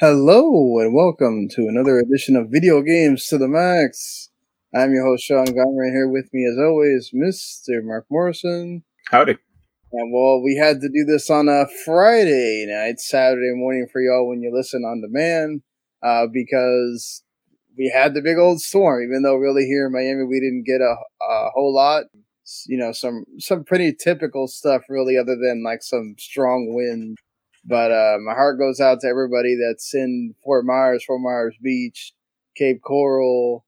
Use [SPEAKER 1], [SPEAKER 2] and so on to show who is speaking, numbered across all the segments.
[SPEAKER 1] Hello and welcome to another edition of Video Games to the Max. I'm your host Sean Gomer, here with me as always, Mr. Mark Morrison.
[SPEAKER 2] Howdy.
[SPEAKER 1] And well, we had to do this on a Friday night, Saturday morning for y'all when you listen on demand, uh, because we had the big old storm. Even though really here in Miami we didn't get a, a whole lot, you know, some some pretty typical stuff really, other than like some strong wind but uh, my heart goes out to everybody that's in Fort Myers, Fort Myers Beach, Cape Coral,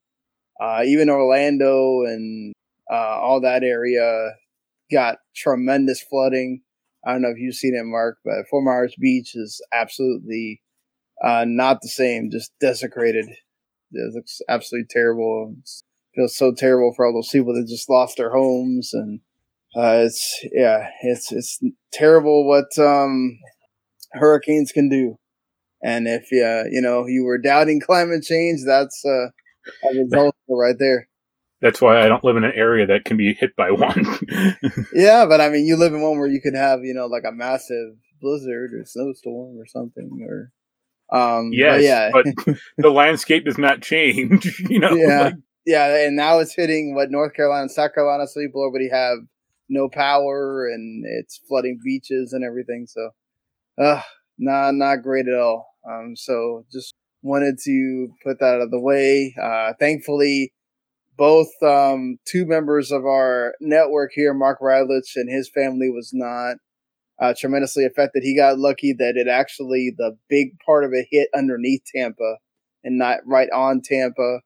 [SPEAKER 1] uh, even Orlando, and uh, all that area got tremendous flooding. I don't know if you've seen it, Mark, but Fort Myers Beach is absolutely uh, not the same, just desecrated. It looks absolutely terrible. It feels so terrible for all those people that just lost their homes and uh, it's yeah, it's it's terrible what um hurricanes can do. And if uh, you know you were doubting climate change, that's uh, a result right there.
[SPEAKER 2] That's why I don't live in an area that can be hit by one.
[SPEAKER 1] yeah, but I mean, you live in one where you could have you know like a massive blizzard or snowstorm or something, or um,
[SPEAKER 2] yes, but yeah, but the landscape does not change. You know,
[SPEAKER 1] yeah, like, yeah, and now it's hitting what North Carolina and South Carolina, so people already have no power and it's flooding beaches and everything. So uh, not not great at all. Um, so just wanted to put that out of the way. Uh, thankfully, both um, two members of our network here, Mark Radlich and his family, was not uh, tremendously affected. He got lucky that it actually the big part of it hit underneath Tampa and not right on Tampa.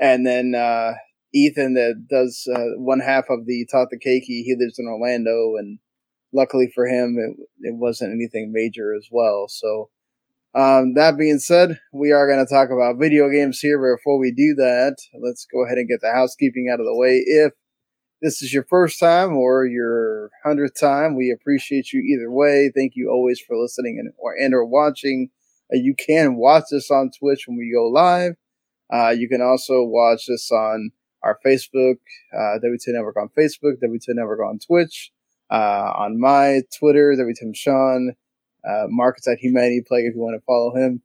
[SPEAKER 1] And then uh, Ethan, that does uh, one half of the the Keiki, he lives in Orlando and luckily for him, it, it wasn't anything major as well. So, um, that being said, we are going to talk about video games here. Before we do that, let's go ahead and get the housekeeping out of the way. If this is your first time or your hundredth time, we appreciate you either way. Thank you always for listening and or and or watching. Uh, you can watch this on Twitch when we go live. Uh, you can also watch this on our Facebook, uh, W2 Network on Facebook, W2 Network on Twitch uh, on my Twitter, every time Sean, uh, Markets at Humanity Plague if you want to follow him.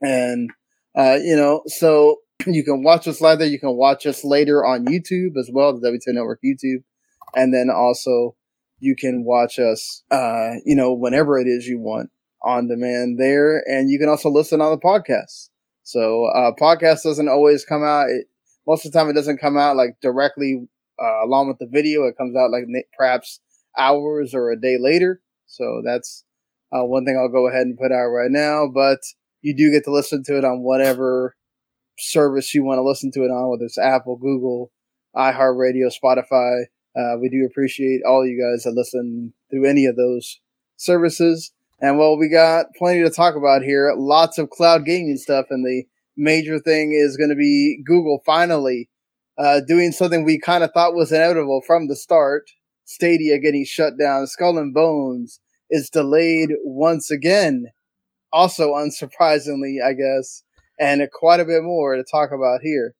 [SPEAKER 1] And, uh, you know, so you can watch us live there. You can watch us later on YouTube as well, the W2 Network YouTube. And then also you can watch us, uh, you know, whenever it is you want on demand there. And you can also listen on the podcast. So, uh, podcast doesn't always come out. It, most of the time it doesn't come out like directly, uh, along with the video. It comes out like perhaps hours or a day later. So that's uh, one thing I'll go ahead and put out right now. But you do get to listen to it on whatever service you want to listen to it on, whether it's Apple, Google, iHeartRadio, Spotify. Uh, we do appreciate all you guys that listen through any of those services. And well, we got plenty to talk about here. Lots of cloud gaming stuff, and the major thing is going to be Google finally uh, doing something we kind of thought was inevitable from the start, Stadia getting shut down, Skull and Bones is delayed once again. Also, unsurprisingly, I guess, and quite a bit more to talk about here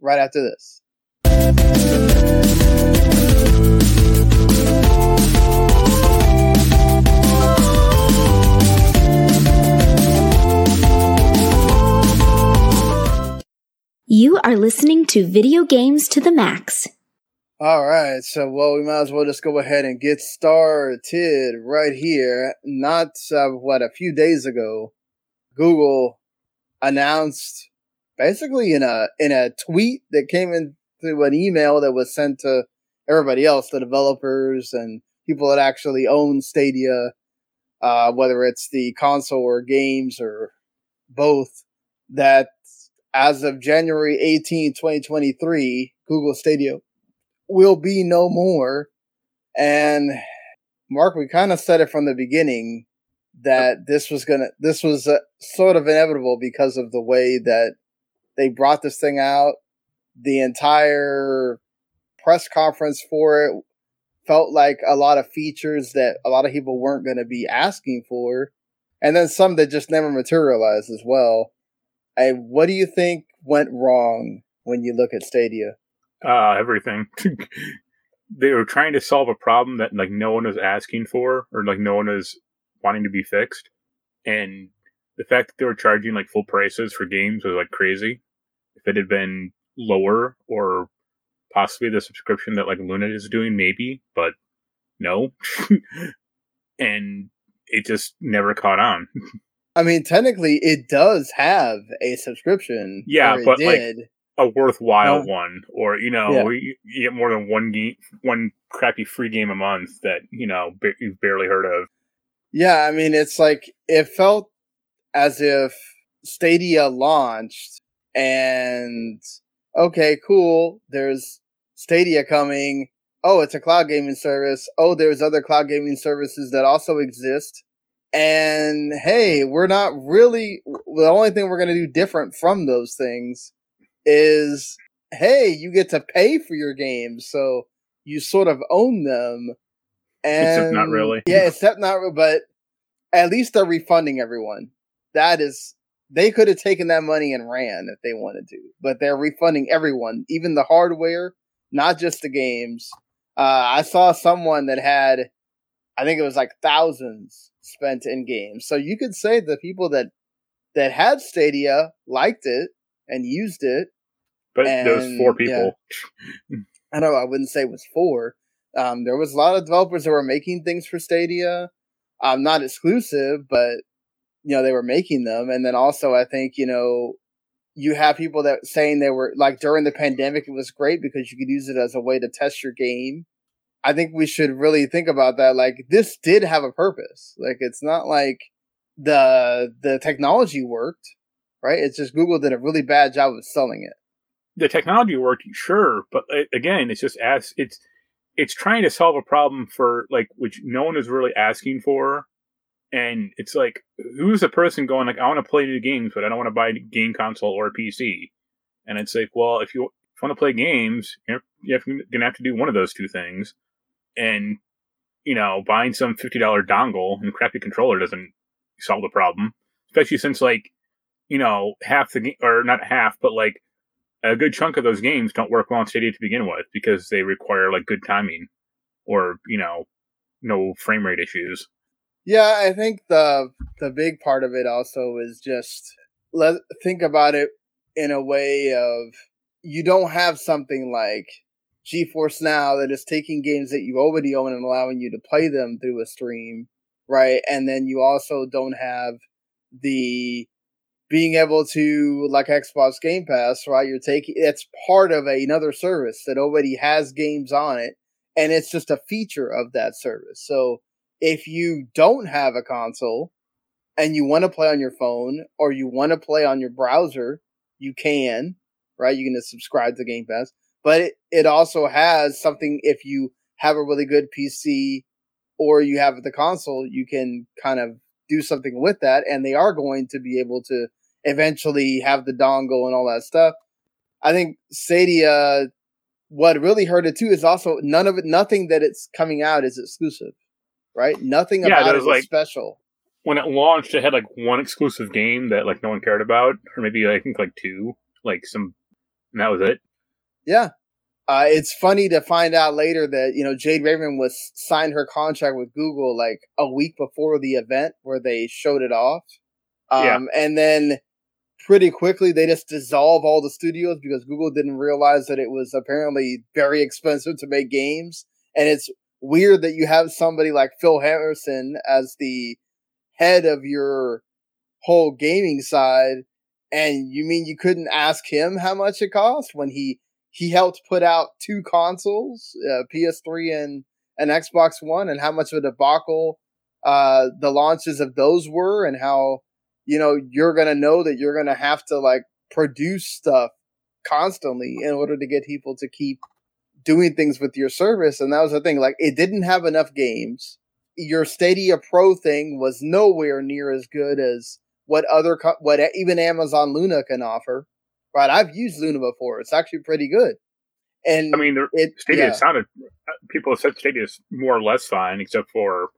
[SPEAKER 1] right after this.
[SPEAKER 3] You are listening to Video Games to the Max.
[SPEAKER 1] All right, so well, we might as well just go ahead and get started right here. Not uh, what a few days ago, Google announced basically in a in a tweet that came into an email that was sent to everybody else, the developers and people that actually own Stadia, uh, whether it's the console or games or both, that as of January 18, 2023, Google Stadia will be no more. And Mark, we kind of said it from the beginning that this was gonna, this was uh, sort of inevitable because of the way that they brought this thing out. The entire press conference for it felt like a lot of features that a lot of people weren't going to be asking for, and then some that just never materialized as well. I, what do you think went wrong when you look at Stadia?
[SPEAKER 2] Uh, everything. they were trying to solve a problem that like no one was asking for or like no one was wanting to be fixed, and the fact that they were charging like full prices for games was like crazy. If it had been lower or possibly the subscription that like Luna is doing, maybe, but no. and it just never caught on.
[SPEAKER 1] I mean, technically, it does have a subscription.
[SPEAKER 2] Yeah, but, like,
[SPEAKER 1] did.
[SPEAKER 2] A worthwhile
[SPEAKER 1] Uh,
[SPEAKER 2] one, or you know,
[SPEAKER 1] Yeah.
[SPEAKER 2] you, you get more than one game, one crappy free game a month that you know ba- you've barely heard of.
[SPEAKER 1] Yeah, I mean, it's like it felt as if Stadia launched and okay, cool. There's Stadia coming. Oh, it's a cloud gaming service. Oh, there's other cloud gaming services that also exist. And hey, we're not really the only thing we're going to do different from those things is hey, you get to pay for your games, so you sort of own them. And
[SPEAKER 2] Except not really.
[SPEAKER 1] Yeah, except not but at least they're refunding everyone. That is they could have taken that money and ran if they wanted to, but they're refunding everyone, even the hardware, not just the games. Uh, I saw someone that had, I think it was like thousands spent in games. So you could say the people that that had Stadia liked it and used it.
[SPEAKER 2] But those four
[SPEAKER 1] And,
[SPEAKER 2] people,
[SPEAKER 1] I know. I wouldn't say it was four. Um, there was a lot of developers that were making things for Stadia. Um, not exclusive, but you know they were making them. And then also, I think you know you have people that saying they were like during the pandemic it was great because you could use it as a way to test your game. I think we should really think about that. Like this did have a purpose. Like it's not like the the technology worked, right? It's just Google did a really bad job of selling it.
[SPEAKER 2] The technology worked, sure, but uh, again, it's just as it's it's trying to solve a problem for like which no one is really asking for, and it's like who's the person going like I want to play new games, but I don't want to buy a game console or a PC, and it's like, well, if you, if you want to play games, you're, you're gonna have to do one of those two things, and you know, buying some fifty dollar dongle and crappy controller doesn't solve the problem, especially since like you know half the game or not half, but like a good chunk of those games don't work well on Stadia to begin with because they require like good timing or you know no frame rate issues.
[SPEAKER 1] Yeah, I think the the big part of it also is just let think about it in a way of you don't have something like GeForce Now that is taking games that you already own and allowing you to play them through a stream, right? And then you also don't have the being able to like Xbox Game Pass, right? You're taking it's part of a, another service that already has games on it, and it's just a feature of that service. So if you don't have a console and you want to play on your phone or you want to play on your browser, you can, right? You can just subscribe to Game Pass. But it, it also has something if you have a really good PC or you have the console, you can kind of do something with that. And they are going to be able to eventually have the dongle and all that stuff. I think Stadia, what really hurt it too is also none of it, nothing that it's coming out is exclusive, right? Nothing
[SPEAKER 2] Yeah,
[SPEAKER 1] about it is
[SPEAKER 2] like-
[SPEAKER 1] special.
[SPEAKER 2] When it launched, it had like one exclusive game that like no one cared about, or maybe I think like two, like some, and that was it.
[SPEAKER 1] Yeah. Uh, it's funny to find out later that, you know, Jade Raymond was signed her contract with Google like a week before the event where they showed it off. Um,
[SPEAKER 2] Yeah.
[SPEAKER 1] and then pretty quickly they just dissolve all the studios because Google didn't realize that it was apparently very expensive to make games. And it's weird that you have somebody like Phil Harrison as the head of your whole gaming side and you mean you couldn't ask him how much it cost when he he helped put out two consoles, uh, PS3 and an Xbox One, and how much of a debacle uh, the launches of those were, and how you know you're gonna know that you're gonna have to like produce stuff constantly in order to get people to keep doing things with your service. And that was the thing; like it didn't have enough games. Your Stadia Pro thing was nowhere near as good as what other co- what even Amazon Luna can offer. Right, I've used Luna before; it's actually pretty good. And
[SPEAKER 2] I mean, there,
[SPEAKER 1] it
[SPEAKER 2] Stadia
[SPEAKER 1] yeah.
[SPEAKER 2] sounded. Uh, people have said Stadia is more or less fine, except for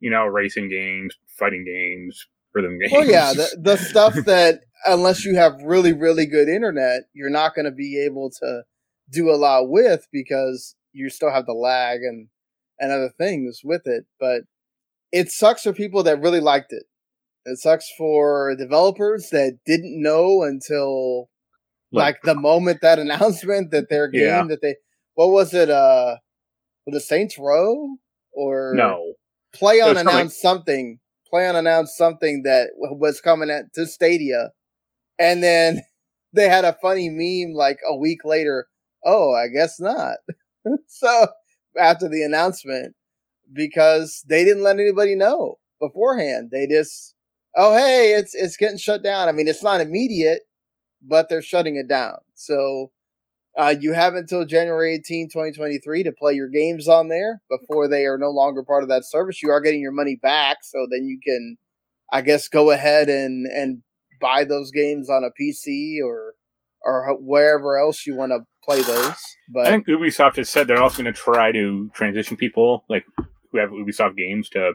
[SPEAKER 2] you know racing games, fighting games, rhythm games.
[SPEAKER 1] Well, yeah, the, the stuff that unless you have really, really good internet, you're not going to be able to do a lot with because you still have the lag and and other things with it. But it sucks for people that really liked it It sucks for developers that didn't know until like, like the moment that announcement that their game yeah. that they what was it uh was it Saints Row or
[SPEAKER 2] no
[SPEAKER 1] PlayOn announced something PlayOn announced something that was coming at to Stadia. And then they had a funny meme like a week later oh I guess not. So after the announcement because they didn't let anybody know beforehand. They just oh hey it's it's getting shut down. I mean it's not immediate but they're shutting it down. So uh, you have until January 18, 2023 to play your games on there before they are no longer part of that service. You are getting your money back, so then you can, I guess, go ahead and, and buy those games on a PC or or wherever else you want to play those. But
[SPEAKER 2] I think Ubisoft has said they're also going to try to transition people like who have Ubisoft games to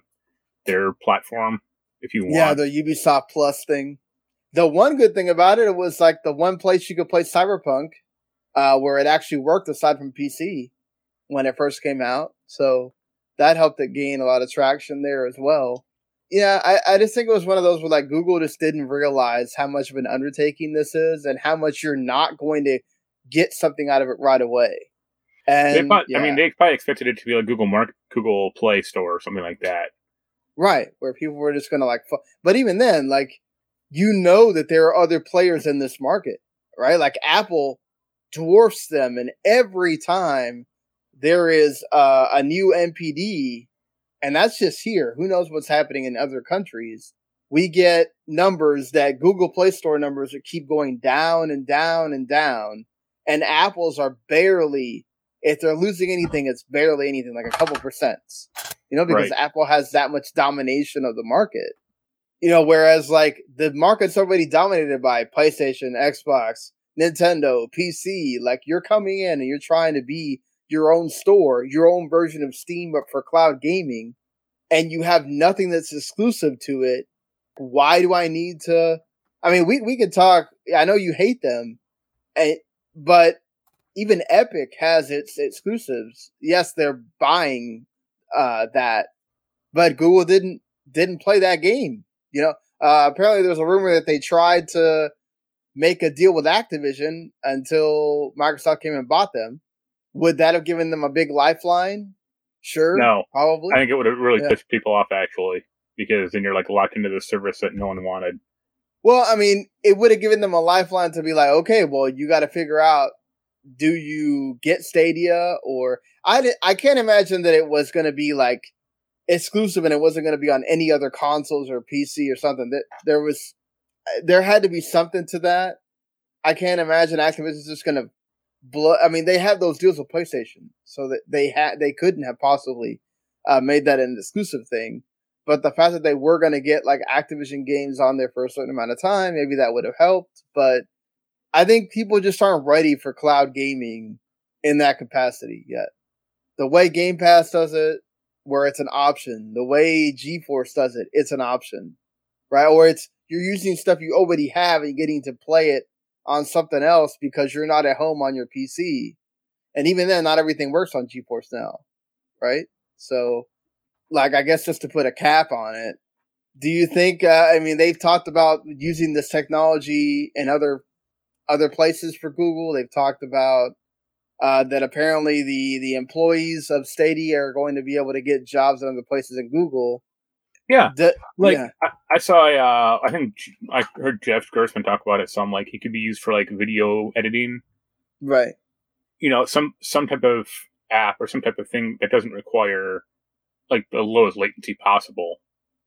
[SPEAKER 2] their platform if you want.
[SPEAKER 1] Yeah, the Ubisoft Plus thing the one good thing about it, it was like the one place you could play Cyberpunk, uh, where it actually worked aside from PC when it first came out. So that helped it gain a lot of traction there as well. Yeah, I, I just think it was one of those where like Google just didn't realize how much of an undertaking this is and how much you're not going to get something out of it right away. And
[SPEAKER 2] probably, yeah. I mean, they probably expected it to be like Google Mark, Google Play Store or something like that.
[SPEAKER 1] Right, where people were just gonna like, but even then, like you know that there are other players in this market, right? Like Apple dwarfs them, and every time there is uh, a new NPD, and that's just here. Who knows what's happening in other countries? We get numbers that Google Play Store numbers that keep going down and down and down, and Apple's are barely. If they're losing anything, it's barely anything, like a couple percent. You know, because right. Apple has that much domination of the market. You know, whereas like the market's already dominated by PlayStation, Xbox, Nintendo, PC. Like you're coming in and you're trying to be your own store, your own version of Steam, but for cloud gaming, and you have nothing that's exclusive to it. Why do I need to? I mean, we we could talk. I know you hate them, and but even Epic has its exclusives. Yes, they're buying uh, that, but Google didn't didn't play that game. You know, uh, apparently there's a rumor that they tried to make a deal with Activision until Microsoft came and bought them. Would that have given them a big lifeline? Sure.
[SPEAKER 2] No.
[SPEAKER 1] Probably.
[SPEAKER 2] I think it would have really yeah. pissed people off actually, because then you're like locked into the service that no one wanted.
[SPEAKER 1] Well, I mean, it would have given them a lifeline to be like, okay, well, you got to figure out do you get Stadia or I I can't imagine that it was going to be like exclusive and it wasn't going to be on any other consoles or PC or something. That there was, there had to be something to that. I can't imagine Activision's just going to blow. I mean, they have those deals with PlayStation, so that they had they couldn't have possibly uh, made that an exclusive thing. But the fact that they were going to get like Activision games on there for a certain amount of time, maybe that would have helped. But I think people just aren't ready for cloud gaming in that capacity yet. The way Game Pass does it, where it's an option. The way GeForce does it, it's an option, right? Or it's you're using stuff you already have and getting to play it on something else because you're not at home on your PC. And even then, not everything works on GeForce now, right? So, like, I guess just to put a cap on it, do you think? Uh, I mean, they've talked about using this technology in other other places for Google. They've talked about uh, that apparently the the employees of Stadia are going to be able to get jobs in other places in Google.
[SPEAKER 2] Yeah, the, like yeah. I, I, saw. Uh, I think I heard Jeff Gerstmann talk about it. Some like he could be used for like video editing,
[SPEAKER 1] right?
[SPEAKER 2] You know, some some type of app or some type of thing that doesn't require like the lowest latency possible,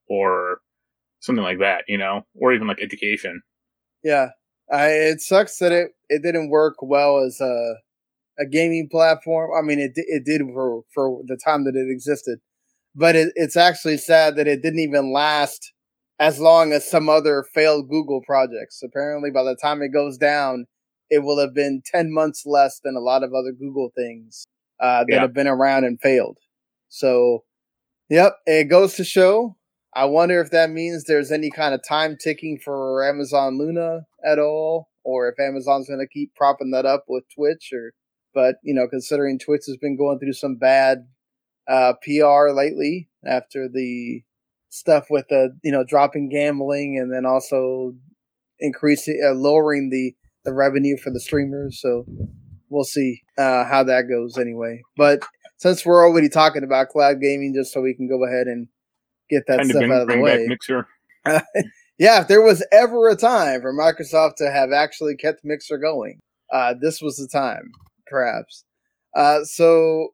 [SPEAKER 2] or something like that. You know, or even like education.
[SPEAKER 1] Yeah, I, it sucks that it it didn't work well as a a gaming platform. I mean, it it did for for the time that it existed, but it, it's actually sad that it didn't even last as long as some other failed Google projects. Apparently, by the time it goes down, it will have been ten months less than a lot of other Google things uh, that yeah. have been around and failed. So, yep, it goes to show. I wonder if that means there's any kind of time ticking for Amazon Luna at all, or if Amazon's going to keep propping that up with Twitch or but you know, considering Twitch has been going through some bad uh, PR lately after the stuff with the you know dropping gambling and then also increasing uh, lowering the the revenue for the streamers. So we'll see uh, how that goes anyway. But since we're already talking about cloud gaming, just so we can go ahead and get that
[SPEAKER 2] Kind
[SPEAKER 1] stuff
[SPEAKER 2] bring,
[SPEAKER 1] out of the way.
[SPEAKER 2] Mixer.
[SPEAKER 1] yeah, if there was ever a time for Microsoft to have actually kept Mixer going, uh, this was the time, perhaps. Uh, so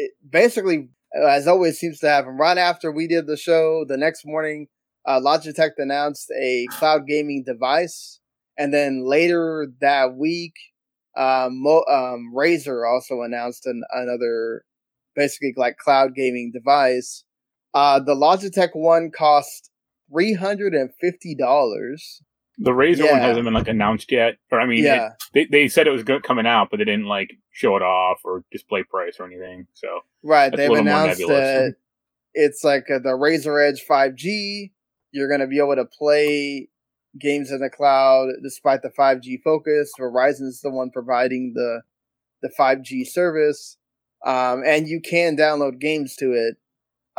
[SPEAKER 1] it basically, uh, as always seems to happen, right after we did the show, the next morning, uh, Logitech announced a cloud gaming device, and then later that week, um, Mo- um, Razer also announced an, another, basically like cloud gaming device. Uh, the Logitech one cost three hundred and fifty dollars.
[SPEAKER 2] The Razer
[SPEAKER 1] Yeah.
[SPEAKER 2] one hasn't been like announced yet, or I mean, it-
[SPEAKER 1] Yeah,
[SPEAKER 2] they they said it was go- coming out, but they didn't like show it off or display price or anything. So
[SPEAKER 1] right. They've announced that it's like uh, the Razer Edge 5G. You're going to be able to play games in the cloud despite the 5G focus. Verizon's the one providing the the 5G service, um, and you can download games to it.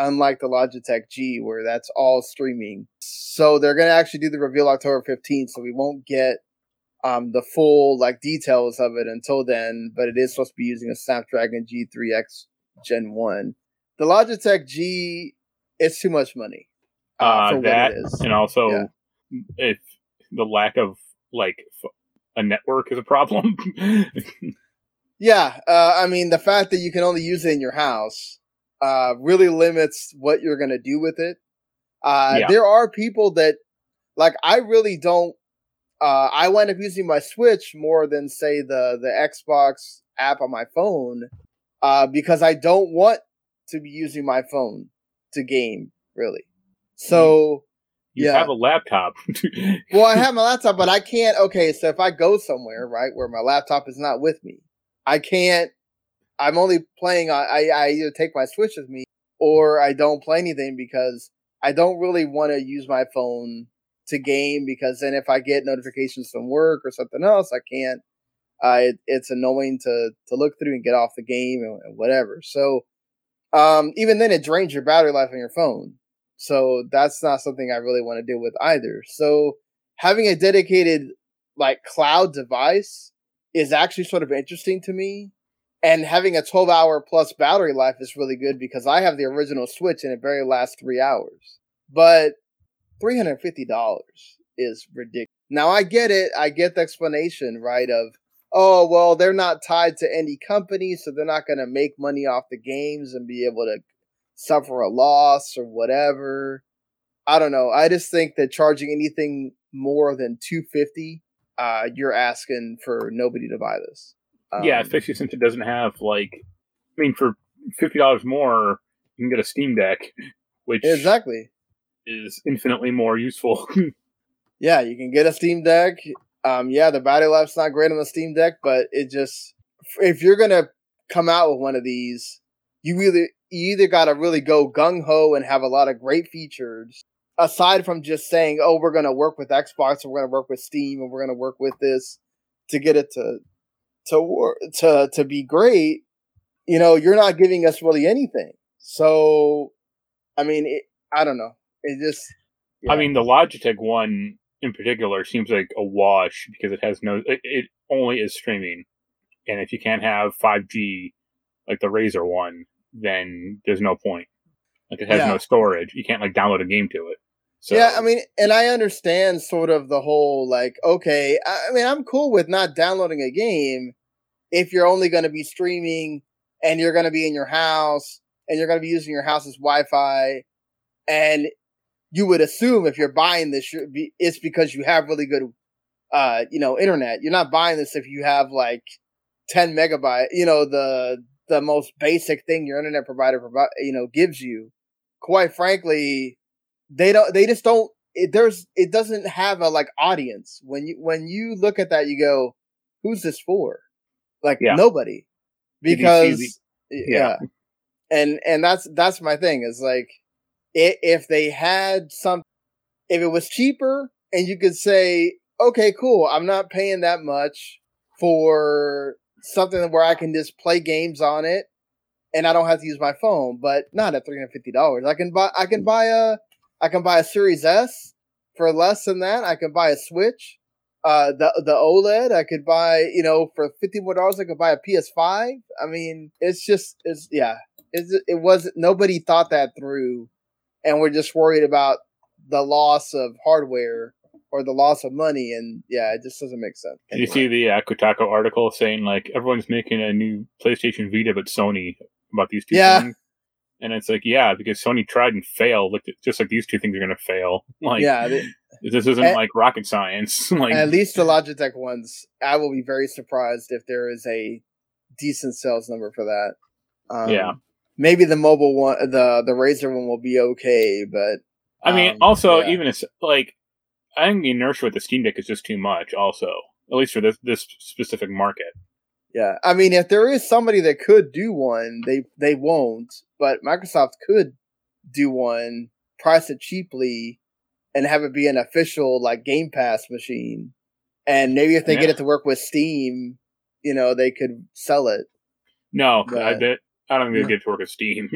[SPEAKER 1] Unlike the Logitech G, where that's all streaming. So they're going to actually do the reveal October 15th, so we won't get um, the full like details of it until then. But it is supposed to be using a Snapdragon G3X Gen 1. The Logitech G, it's too much money
[SPEAKER 2] uh,
[SPEAKER 1] for
[SPEAKER 2] that
[SPEAKER 1] what it is.
[SPEAKER 2] and also
[SPEAKER 1] Yeah.
[SPEAKER 2] if the lack of like f- a network is a problem.
[SPEAKER 1] Yeah, uh, I mean the fact that you can only use it in your house uh, really limits what you're gonna do with it. Uh,
[SPEAKER 2] Yeah.
[SPEAKER 1] There are people that like I really don't. Uh, I wind up using my Switch more than say the the Xbox app on my phone uh, because I don't want to be using my phone to game really. So
[SPEAKER 2] you
[SPEAKER 1] Yeah.
[SPEAKER 2] have a laptop.
[SPEAKER 1] well, I have my laptop, but I can't. Okay, so if I go somewhere, right, where my laptop is not with me, I can't. I'm only playing on. I, I either take my Switch with me or I don't play anything because I don't really want to use my phone to game because then if I get notifications from work or something else, I can't. It, it's annoying to to look through and get off the game and, and whatever. So, um, even then, it drains your battery life on your phone. So that's not something I really want to deal with either. So having a dedicated like cloud device is actually sort of interesting to me. And having a 12 hour plus battery life is really good because I have the original Switch and it barely lasts three hours. But $350 is ridiculous. Now I get it. I get the explanation, right? Of, oh, well, they're not tied to any company, so they're not going to make money off the games and be able to suffer a loss or whatever. I don't know. I just think that charging anything more than 250 uh, you're asking for nobody to buy this.
[SPEAKER 2] Yeah,
[SPEAKER 1] Um,
[SPEAKER 2] especially since it doesn't have like, I mean, for fifty dollars more, you can get a Steam Deck, which
[SPEAKER 1] exactly.
[SPEAKER 2] is infinitely more useful.
[SPEAKER 1] Yeah, you can get a Steam Deck. Um, yeah, the battery life's not great on the Steam Deck, but it just if you're gonna come out with one of these, you either you either gotta really go gung ho and have a lot of great features, aside from just saying, "Oh, we're gonna work with Xbox, and we're gonna work with Steam, and we're gonna work with this to get it to to to to be great." You know, you're not giving us really anything. So, I mean, it, I don't know. It just
[SPEAKER 2] I mean, the Logitech one in particular seems like a wash because it has no, it, it only is streaming, and if you can't have 5G like the Razer one, then there's no point. Like it has
[SPEAKER 1] Yeah.
[SPEAKER 2] no storage, you can't like download a game to it. So,
[SPEAKER 1] yeah, I mean, and I understand sort of the whole like, okay, I, I mean, I'm cool with not downloading a game if you're only going to be streaming and you're going to be in your house and you're going to be using your house's Wi-Fi, and you would assume if you're buying this, it's because you have really good, uh, you know, internet. You're not buying this if you have like 10 megabyte, you know, the the most basic thing your internet provider provi- you know gives you. Quite frankly, they don't they just don't it, there's it doesn't have a like audience when you when you look at that you go who's this for like
[SPEAKER 2] Yeah.
[SPEAKER 1] nobody
[SPEAKER 2] Did you see
[SPEAKER 1] because
[SPEAKER 2] the-
[SPEAKER 1] yeah.
[SPEAKER 2] yeah.
[SPEAKER 1] and and that's that's my thing is like i if they had some if it was cheaper and you could say okay cool i'm not paying that much for something where i can just play games on it and i don't have to use my phone but not at $350 i can buy i can mm. buy a I can buy a Series S for less than that. I can buy a Switch. Uh, the the OLED I could buy, you know, for fifty more dollars. I could buy a PS5. I mean, it's just, it's yeah, it's, it was nobody thought that through, and we're just worried about the loss of hardware or the loss of money, and yeah, it just doesn't make sense.
[SPEAKER 2] Did you see the uh, Kotaku article saying like everyone's making a new PlayStation Vita, but Sony about these two
[SPEAKER 1] Yeah.
[SPEAKER 2] things? And it's like, yeah, because Sony tried and failed. Like, just like these two things are going to fail. Like,
[SPEAKER 1] yeah, the-
[SPEAKER 2] this isn't
[SPEAKER 1] And-
[SPEAKER 2] like rocket science. like,
[SPEAKER 1] at least the Logitech ones, I will be very surprised if there is a decent sales number for that. Um,
[SPEAKER 2] Yeah.
[SPEAKER 1] maybe the mobile one, the the Razer one will be okay, but
[SPEAKER 2] I mean,
[SPEAKER 1] um,
[SPEAKER 2] also
[SPEAKER 1] yeah.
[SPEAKER 2] even if like, I think the inertia with the Steam Deck is just too much. Also, at least for this this specific market.
[SPEAKER 1] Yeah, I mean, if there is somebody that could do one, they they won't. But Microsoft could do one, price it cheaply, and have it be an official like Game Pass machine. And maybe if they get it to work with Steam, you know, they could sell it.
[SPEAKER 2] No, I, bet I don't think
[SPEAKER 1] Yeah.
[SPEAKER 2] they get to work with Steam.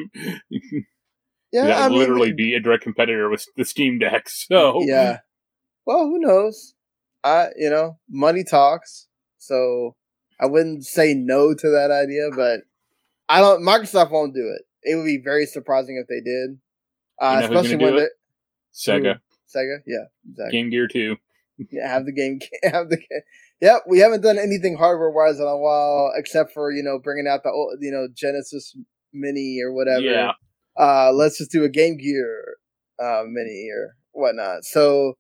[SPEAKER 1] Yeah,
[SPEAKER 2] that would
[SPEAKER 1] mean,
[SPEAKER 2] literally be a direct competitor with the Steam Deck. So
[SPEAKER 1] yeah. Well, who knows? I, you know, money talks. So I wouldn't say no to that idea, but I don't. Microsoft won't do it. It would be very surprising if they did, uh,
[SPEAKER 2] You know
[SPEAKER 1] especially when they
[SPEAKER 2] Sega,
[SPEAKER 1] Sega. Yeah, exactly.
[SPEAKER 2] Game Gear Two.
[SPEAKER 1] Yeah, have the game. Have the. Yep, we haven't done anything hardware wise in a while, except for you know bringing out the old, you know Genesis Mini or whatever.
[SPEAKER 2] Yeah,
[SPEAKER 1] Uh, let's just do a Game Gear uh, Mini or whatnot. So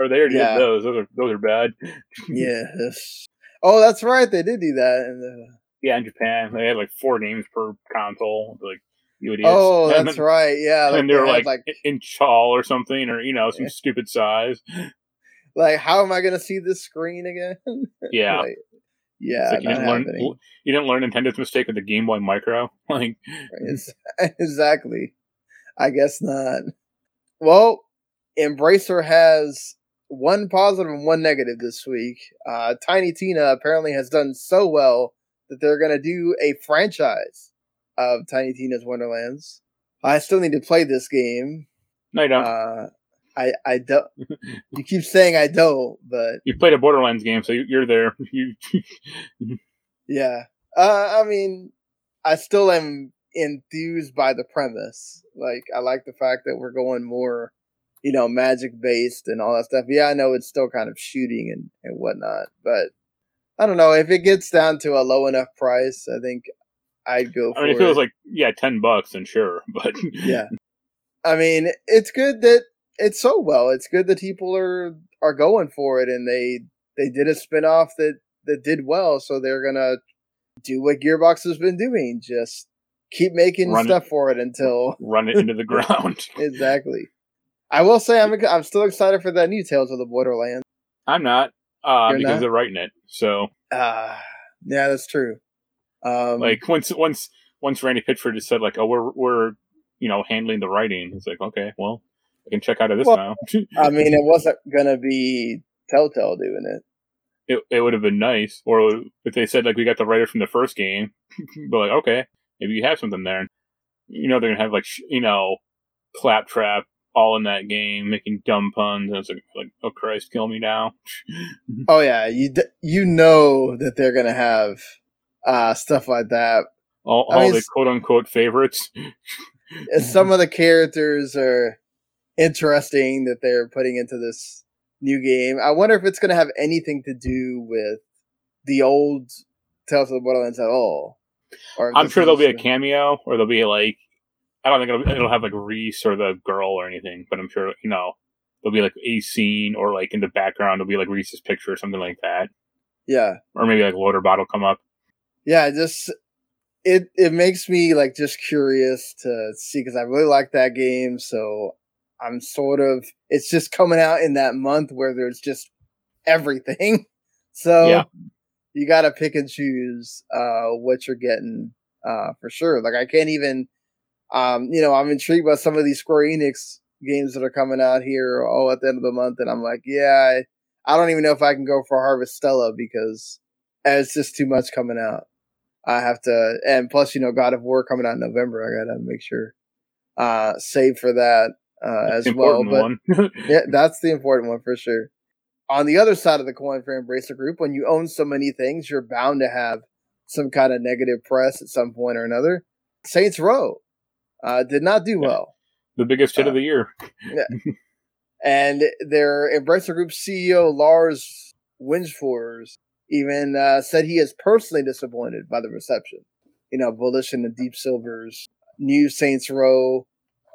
[SPEAKER 2] or they already
[SPEAKER 1] Yeah.
[SPEAKER 2] did those. Those are those are bad.
[SPEAKER 1] Yes. Oh, that's right. They did do that. And uh,
[SPEAKER 2] Yeah, in Japan they had like four games per console. Like you idiots.
[SPEAKER 1] oh,
[SPEAKER 2] And
[SPEAKER 1] that's
[SPEAKER 2] then-
[SPEAKER 1] right. Yeah,
[SPEAKER 2] and they were
[SPEAKER 1] had,
[SPEAKER 2] like, in tall or something, or you know, some
[SPEAKER 1] Yeah.
[SPEAKER 2] stupid size.
[SPEAKER 1] like, how am I going to see this screen again?
[SPEAKER 2] Yeah,
[SPEAKER 1] Like, yeah,
[SPEAKER 2] like you didn't learn. You didn't learn Nintendo's mistake with the Game Boy Micro. Like,
[SPEAKER 1] exactly. I guess not. Well, Embracer has one positive and one negative this week. Uh, Tiny Tina apparently has done so well that they're going to do a franchise of Tiny Tina's Wonderlands. I still need to play this game.
[SPEAKER 2] no, you don't.
[SPEAKER 1] Uh, I I don't. You keep saying I don't, but
[SPEAKER 2] you played a Borderlands game, so you, you're there. You,
[SPEAKER 1] yeah. Uh, I mean, I still am enthused by the premise. Like, I like the fact that we're going more, you know, magic based and all that stuff. Yeah, I know it's still kind of shooting and and whatnot, but I don't know if it gets down to a low enough price. I think I'd go for
[SPEAKER 2] I mean, if it was like yeah, ten bucks, and sure. But
[SPEAKER 1] yeah. I mean, it's good that it's so well. It's good that people are are going for it, and they they did a spinoff that that did well, so they're gonna do what Gearbox has been doing, just keep making
[SPEAKER 2] Run it.
[SPEAKER 1] stuff for it until
[SPEAKER 2] run it into the ground.
[SPEAKER 1] exactly. I will say I'm I'm still excited for that new Tales of the Borderlands.
[SPEAKER 2] I'm not, uh,
[SPEAKER 1] You're
[SPEAKER 2] because
[SPEAKER 1] not?
[SPEAKER 2] they're writing it. So
[SPEAKER 1] Ah, yeah, that's true. Um,
[SPEAKER 2] like once once once Randy Pitchford just said like, oh, we're we're you know handling the writing. It's like okay, well, I can check out of this
[SPEAKER 1] Well,
[SPEAKER 2] now.
[SPEAKER 1] I mean, it wasn't gonna be Telltale doing it.
[SPEAKER 2] it it would have been nice, or if they said like we got the writer from the first game, but like okay, maybe you have something there. You know they're gonna have like sh- you know claptrap all in that game making dumb puns. And it's like like oh Christ, kill me now.
[SPEAKER 1] Oh yeah, you d- you know that they're gonna have uh stuff like that.
[SPEAKER 2] all
[SPEAKER 1] I
[SPEAKER 2] all
[SPEAKER 1] mean,
[SPEAKER 2] the quote unquote favorites.
[SPEAKER 1] Some of the characters are interesting that they're putting into this new game. I wonder if it's gonna have anything to do with the old Tales of the Borderlands at all.
[SPEAKER 2] I'm sure there'll be a cameo, or there'll be like, I don't think it'll, it'll have like Rhys or the girl or anything, but I'm sure you know there'll be like a scene or like in the background there'll be like Rhys's picture or something like that,
[SPEAKER 1] Yeah,
[SPEAKER 2] or maybe like Loader Bot will come up.
[SPEAKER 1] Yeah. Just it it makes me like just curious to see because I really like that game. So I'm sort of it's just coming out in that month where there's just everything. So
[SPEAKER 2] Yeah.
[SPEAKER 1] you got to pick and choose uh what you're getting uh for sure. Like I can't even um you know I'm intrigued by some of these Square Enix games that are coming out here all at the end of the month, and I'm like, yeah, I, I don't even know if I can go for Harvest Stella because it's just too much coming out. I have to, and plus, you know, God of War coming out in November. I gotta make sure uh save for that. uh, as well. But yeah, that's the important one for sure. On the other side of the coin for Embracer Group, when you own so many things, you're bound to have some kind of negative press at some point or another. Saints Row uh, did not do well.
[SPEAKER 2] The biggest hit uh, of the year.
[SPEAKER 1] yeah. And their Embracer Group CEO, Lars Wingefors, even uh, said he is personally disappointed by the reception. You know, Volition and Deep Silver's new Saints Row.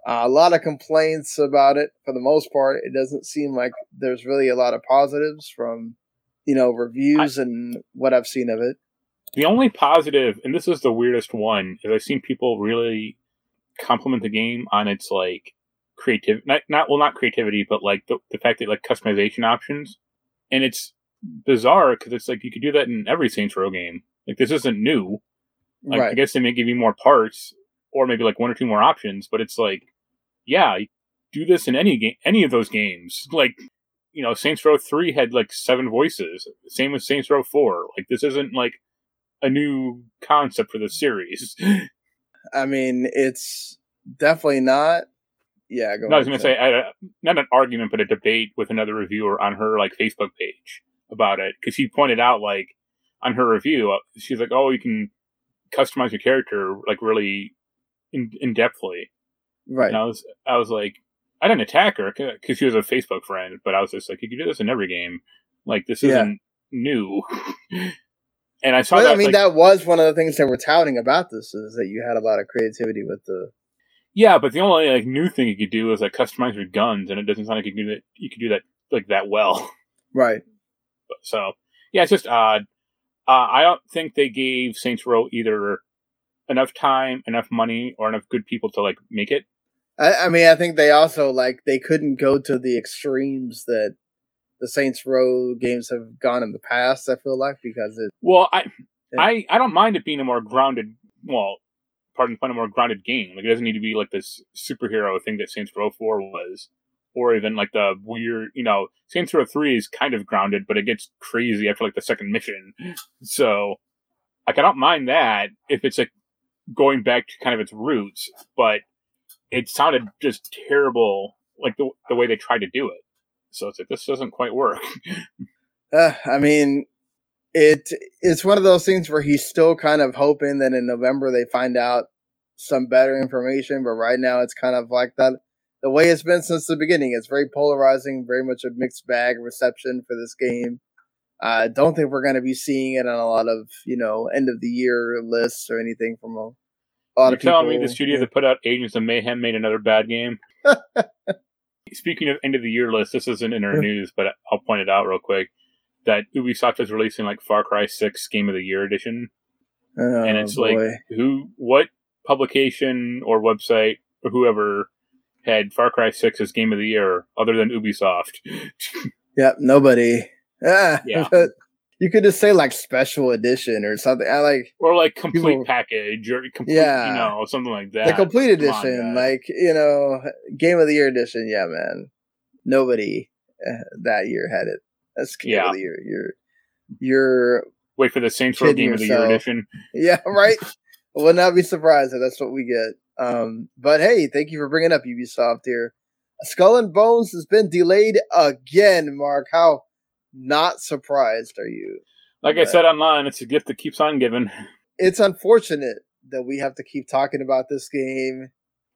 [SPEAKER 1] Uh, a lot of complaints about it for the most part. It doesn't seem like there's really a lot of positives from, you know, reviews I, and what I've seen of it.
[SPEAKER 2] The only positive, and this is the weirdest one, is I've seen people really compliment the game on its like creative, not, not well, not creativity, but like the, the fact that like customization options, and it's bizarre because it's like you could do that in every Saints Row game. Like this isn't new. Like, right. I guess they may give you more parts or maybe like one or two more options, but it's like, yeah, do this in any game, any of those games. Like, you know, Saints Row Three had like seven voices. Same with Saints Row Four. Like this isn't like a new concept for the series.
[SPEAKER 1] I mean, it's definitely not. Yeah,
[SPEAKER 2] go no, I was going to say, I, uh, not an argument, but a debate with another reviewer on her like Facebook page about it because she pointed out like on her review, uh, she's like, "Oh, you can customize your character like really in in depthly."
[SPEAKER 1] Right.
[SPEAKER 2] And I was I was like, I didn't attack her because she was a Facebook friend, but I was just like, you can do this in every game. Like this isn't yeah. new. and I saw. But, that,
[SPEAKER 1] I mean,
[SPEAKER 2] like,
[SPEAKER 1] that was one of the things that we're touting about this is that you had a lot of creativity with the.
[SPEAKER 2] Yeah, but the only like new thing you could do is like customize your guns, and it doesn't sound like you can do that. You could do that like that well.
[SPEAKER 1] Right.
[SPEAKER 2] So yeah, it's just odd. Uh, I don't think they gave Saints Row either enough time, enough money, or enough good people to like make it.
[SPEAKER 1] I, I mean, I think they also like they couldn't go to the extremes that the Saints Row games have gone in the past. I feel like because it.
[SPEAKER 2] Well, I, it, I, I don't mind it being a more grounded. Well, pardon, a more grounded game. Like it doesn't need to be like this superhero thing that Saints Row Four was or even like the weird, you know, Saints Row 3 is kind of grounded, but it gets crazy after like the second mission. So, like, I don't mind that if it's like going back to kind of its roots, but it sounded just terrible, like the, the way they tried to do it. So it's like, this doesn't quite work.
[SPEAKER 1] uh, I mean, it it's one of those things where he's still kind of hoping that in November they find out some better information, but right now it's kind of like that the way it's been since the beginning. It's very polarizing, very much a mixed bag reception for this game. I don't think we're going to be seeing it on a lot of you know end of the year lists or anything from a, a lot
[SPEAKER 2] You're
[SPEAKER 1] of people.
[SPEAKER 2] telling me the studio that put out Agents of Mayhem made another bad game? Speaking of end of the year list, this isn't in our news, but I'll point it out real quick. That Ubisoft is releasing like Far Cry Six Game of the Year edition,
[SPEAKER 1] oh,
[SPEAKER 2] and it's
[SPEAKER 1] boy.
[SPEAKER 2] like who, what publication or website or whoever had Far Cry 6 as game of the year other than Ubisoft.
[SPEAKER 1] yep, nobody. Ah, yeah. you could just say like special edition or something. I like
[SPEAKER 2] or like complete people, package or complete, yeah, you know, something like that.
[SPEAKER 1] The complete edition, on, like you know, game of the year edition. Yeah, man. Nobody uh, that year had it. That's game yeah. of the year. You're you're
[SPEAKER 2] wait for the Saints Row game yourself. of the year edition.
[SPEAKER 1] Yeah, right. Would not be surprised if that's what we get. Um, but hey, thank you for bringing up Ubisoft here. Skull and Bones has been delayed again, Mark. How not surprised are you?
[SPEAKER 2] Like I said online, it's a gift that keeps on giving.
[SPEAKER 1] It's unfortunate that we have to keep talking about this game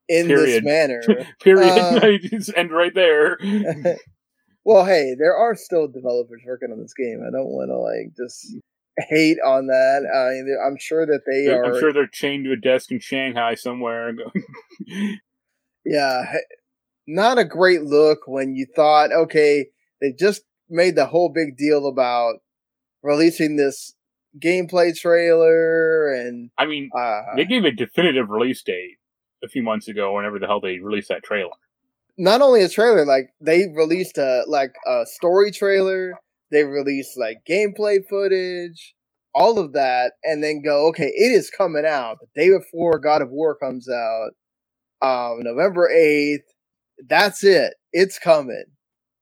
[SPEAKER 1] in Period. this manner.
[SPEAKER 2] Period. Uh, just end right there.
[SPEAKER 1] well, hey, there are still developers working on this game. I don't want to like just hate on that. I I'm sure that they
[SPEAKER 2] I'm
[SPEAKER 1] are.
[SPEAKER 2] I'm sure they're chained to a desk in Shanghai somewhere.
[SPEAKER 1] yeah, not a great look when you thought, okay, they just made the whole big deal about releasing this gameplay trailer, and
[SPEAKER 2] I mean, uh, they gave a definitive release date a few months ago. Whenever the hell they released that trailer.
[SPEAKER 1] Not only a trailer, like they released a like a story trailer they release like gameplay footage, all of that, and then go, okay, it is coming out the day before God of War comes out, um, November 8th. That's it. It's coming.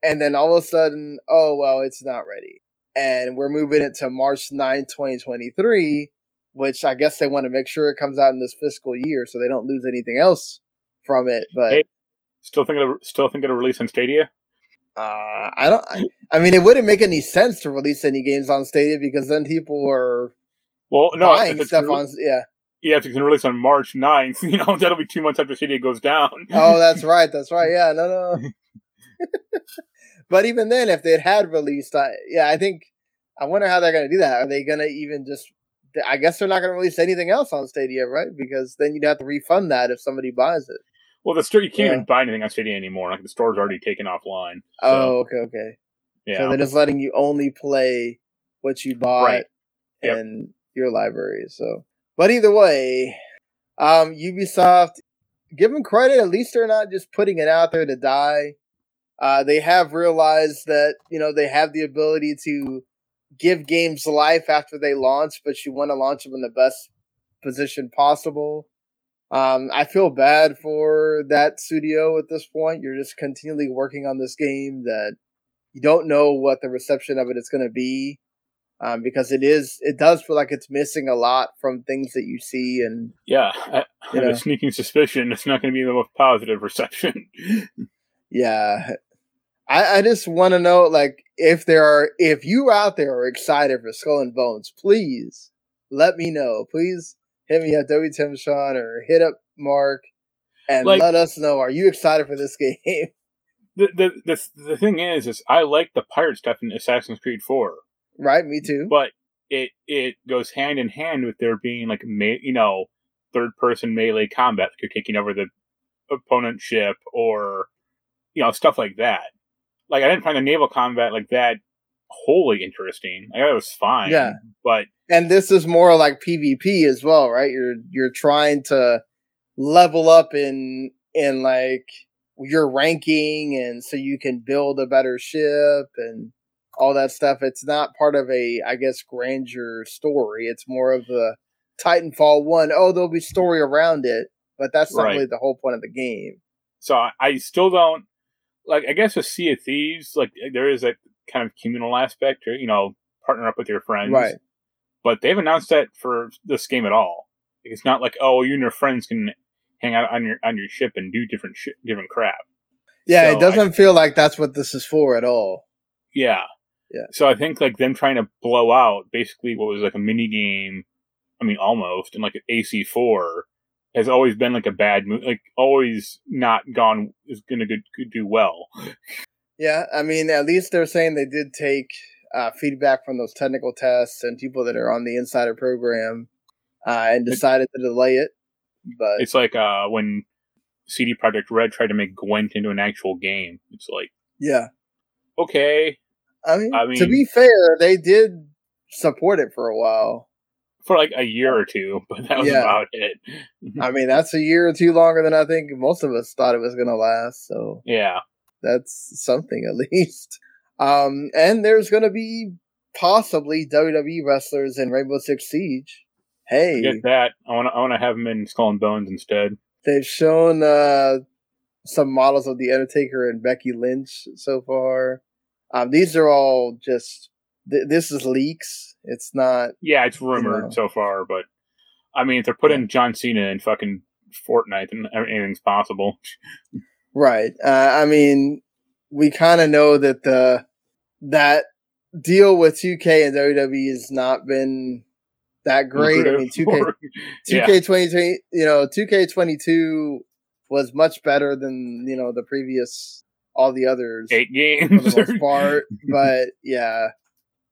[SPEAKER 1] And then all of a sudden, oh, well, it's not ready. And we're moving it to March 9, 2023, which I guess they want to make sure it comes out in this fiscal year so they don't lose anything else from it. But. Hey
[SPEAKER 2] Still think it'll still think it'll release on Stadia.
[SPEAKER 1] Uh, I don't. I, I mean, it wouldn't make any sense to release any games on Stadia because then people are
[SPEAKER 2] Well, no,
[SPEAKER 1] buying stuff on. Yeah.
[SPEAKER 2] yeah, if it's going to release on March 9th, you know that'll be two months after Stadia goes down.
[SPEAKER 1] Oh, that's right. That's right. Yeah. No, no. but even then, if they had released, I, yeah, I think I wonder how they're going to do that. Are they going to even just? I guess they're not going to release anything else on Stadia, right? Because then you'd have to refund that if somebody buys it.
[SPEAKER 2] Well, the store you can't
[SPEAKER 1] Yeah.
[SPEAKER 2] even buy anything on Stadia anymore. Like the store's already taken offline.
[SPEAKER 1] Oh, okay, okay.
[SPEAKER 2] yeah.
[SPEAKER 1] So they're just letting you only play what you bought
[SPEAKER 2] Right. Yep.
[SPEAKER 1] in your library. So, but either way, um, Ubisoft, give them credit. At least they're not just putting it out there to die. Uh, they have realized that you know they have the ability to give games life after they launch, but you want to launch them in the best position possible. Um, I feel bad for that studio at this point. You're just continually working on this game that you don't know what the reception of it is going to be um, because it is it does feel like it's missing a lot from things that you see and
[SPEAKER 2] yeah, I, I
[SPEAKER 1] You
[SPEAKER 2] have
[SPEAKER 1] know.
[SPEAKER 2] a sneaking suspicion it's not going to be the most positive reception.
[SPEAKER 1] yeah i, I just want to know like if there are if you out there are excited for skull and bones please let me know please hit me up w tim sean or hit up mark and
[SPEAKER 2] Like-
[SPEAKER 1] let us know are you excited for this game?
[SPEAKER 2] The, the the the thing is, is I like the pirate stuff in Assassin's Creed Four,
[SPEAKER 1] right me too.
[SPEAKER 2] But it it goes hand in hand with there being like me, you know third person melee combat, like you're taking over the opponent ship or you know stuff like that. Like I didn't find the naval combat like that wholly interesting. I thought it was fine.
[SPEAKER 1] Yeah.
[SPEAKER 2] but
[SPEAKER 1] and this is more like PvP as well, right? You're you're trying to level up in in like your ranking and so you can build a better ship and all that stuff. It's not part of a I guess grandeur story. It's more of the Titanfall 1. Oh, there'll be story around it, but that's not
[SPEAKER 2] Right.
[SPEAKER 1] really the whole point of the game.
[SPEAKER 2] so I, I still don't like. I guess with Sea of Thieves, like there is a kind of communal aspect, or you know, partner up with your friends,
[SPEAKER 1] Right.
[SPEAKER 2] but they've announced that for this game at all. It's not like oh, you and your friends can hang out on your on your ship and do different sh- different crap.
[SPEAKER 1] Yeah,
[SPEAKER 2] So
[SPEAKER 1] it doesn't feel like that's what this is for at all.
[SPEAKER 2] Yeah,
[SPEAKER 1] Yeah.
[SPEAKER 2] So I think like them trying to blow out basically what was like a mini game. I mean, almost and like an AC four has always been like a bad move. Like always not gone is going to do well.
[SPEAKER 1] Yeah, I mean, at least they're saying they did take uh, feedback from those technical tests and people that are on the insider program uh, and decided to delay it. But
[SPEAKER 2] It's like uh when CD Projekt Red tried to make Gwent into an actual game. It's like
[SPEAKER 1] yeah,
[SPEAKER 2] okay
[SPEAKER 1] I mean,
[SPEAKER 2] I
[SPEAKER 1] to be fair, they did support it for a while.
[SPEAKER 2] for like a year or two, but that was
[SPEAKER 1] Yeah.
[SPEAKER 2] about it.
[SPEAKER 1] I mean, that's a year or two longer than I think most of us thought it was going to last. So
[SPEAKER 2] Yeah,
[SPEAKER 1] that's something at least. Um, and there's going to be possibly WWE wrestlers in Rainbow Six Siege. Hey,
[SPEAKER 2] get that. I want to. I want to have them in Skull and Bones instead.
[SPEAKER 1] they've shown uh, some models of the Undertaker and Becky Lynch so far. Um, these are all just th- this is leaks. It's not
[SPEAKER 2] Yeah, it's rumored
[SPEAKER 1] know.
[SPEAKER 2] so far, but I mean, if they're putting John Cena in fucking Fortnite, then anything's possible.
[SPEAKER 1] right. Uh, I mean, we kind of know that the that deal with 2K and WWE has not been that great. I mean, 2K
[SPEAKER 2] yeah,
[SPEAKER 1] 2K twenty twenty, you know, 2K twenty two was much better than you know the previous all the others
[SPEAKER 2] eight
[SPEAKER 1] for
[SPEAKER 2] games.
[SPEAKER 1] the most part. But yeah,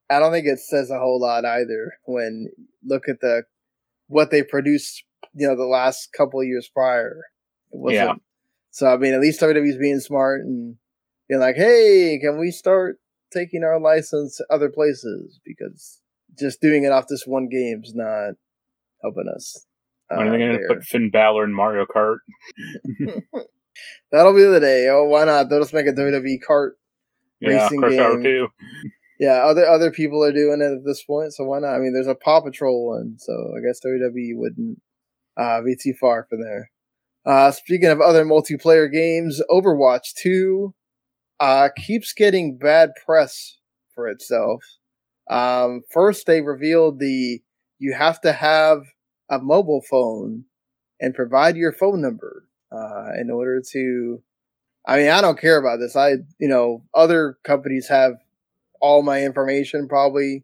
[SPEAKER 1] I don't think it says a whole lot either. When look at the what they produced, you know, the last couple of years prior, it wasn't.
[SPEAKER 2] Yeah.
[SPEAKER 1] So I mean, at least WWE's being smart and being like, hey, can we start taking our license to other places because just doing it off this one game's not helping us.
[SPEAKER 2] when are they
[SPEAKER 1] uh,
[SPEAKER 2] going to put Finn Balor in Mario Kart?
[SPEAKER 1] That'll be the day. Oh, why not? They'll just make a WWE kart.
[SPEAKER 2] Yeah,
[SPEAKER 1] Racing
[SPEAKER 2] Crush Hour
[SPEAKER 1] game.
[SPEAKER 2] Two.
[SPEAKER 1] Yeah, other other people are doing it at this point, so why not? I mean, there's a Paw Patrol one, so I guess WWE wouldn't uh, be too far from there. Uh, speaking of other multiplayer games, Overwatch 2 uh, keeps getting bad press for itself. Um, first, they revealed the you have to have a mobile phone and provide your phone number uh, in order to I mean, I don't care about this. I, you know, other companies have all my information probably.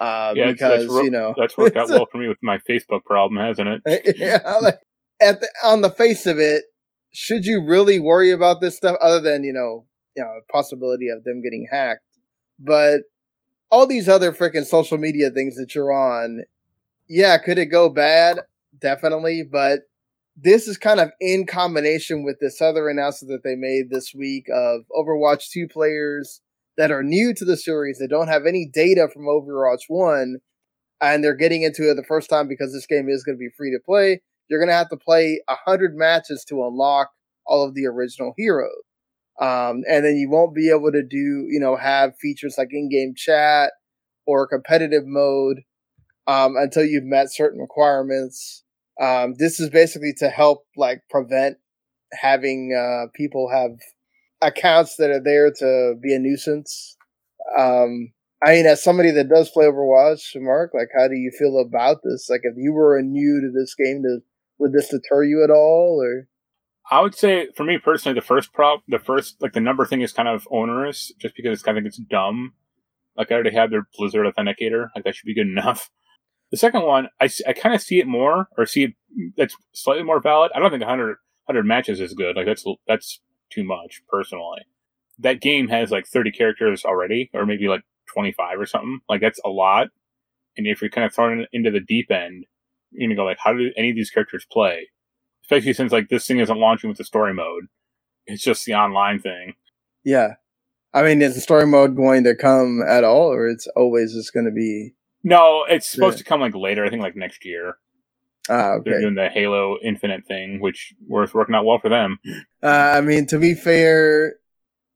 [SPEAKER 1] Uh,
[SPEAKER 2] Yeah, it's- that's
[SPEAKER 1] because
[SPEAKER 2] ro-
[SPEAKER 1] you know
[SPEAKER 2] That's worked out well for me with my Facebook problem, hasn't it?
[SPEAKER 1] yeah, like, at the, on the face of it, should you really worry about this stuff other than you know, you know, possibility of them getting hacked? But all these other freaking social media things that you're on, yeah, could it go bad? Definitely, but this is kind of in combination with this other announcement that they made this week of Overwatch 2 players that are new to the series that don't have any data from Overwatch 1 and they're getting into it the first time because this game is going to be free to play. You're going to have to play 100 matches to unlock all of the original heroes. Um, and then you won't be able to do, you know, have features like in game chat or competitive mode um, until you've met certain requirements. Um, this is basically to help like prevent having uh, people have accounts that are there to be a nuisance. Um, I mean, as somebody that does play Overwatch, Mark, like, how do you feel about this? Like, if you were new to this game, to, would this deter you at all? Or
[SPEAKER 2] I would say for me personally, the first prop, the first like the number thing is kind of onerous, just because it's kind of it's dumb. Like I already have their Blizzard authenticator, like that should be good enough. The second one, I, I kind of see it more, or see it that's slightly more valid. I don't think 100, 100 matches is good. Like that's that's too much personally. That game has like thirty characters already, or maybe like twenty five or something. Like that's a lot. And if you're kind of thrown in- into the deep end, you're go like, how do any of these characters play? especially since like this thing isn't launching with the story mode. It's just the online thing.
[SPEAKER 1] yeah, I mean, is the story mode going to come at all, or it's always just going to be?
[SPEAKER 2] No, it's supposed
[SPEAKER 1] Yeah.
[SPEAKER 2] to come like later. I think like next year.
[SPEAKER 1] Ah,
[SPEAKER 2] They're doing the Halo Infinite thing, which was working out well for them.
[SPEAKER 1] Uh, I mean, to be fair,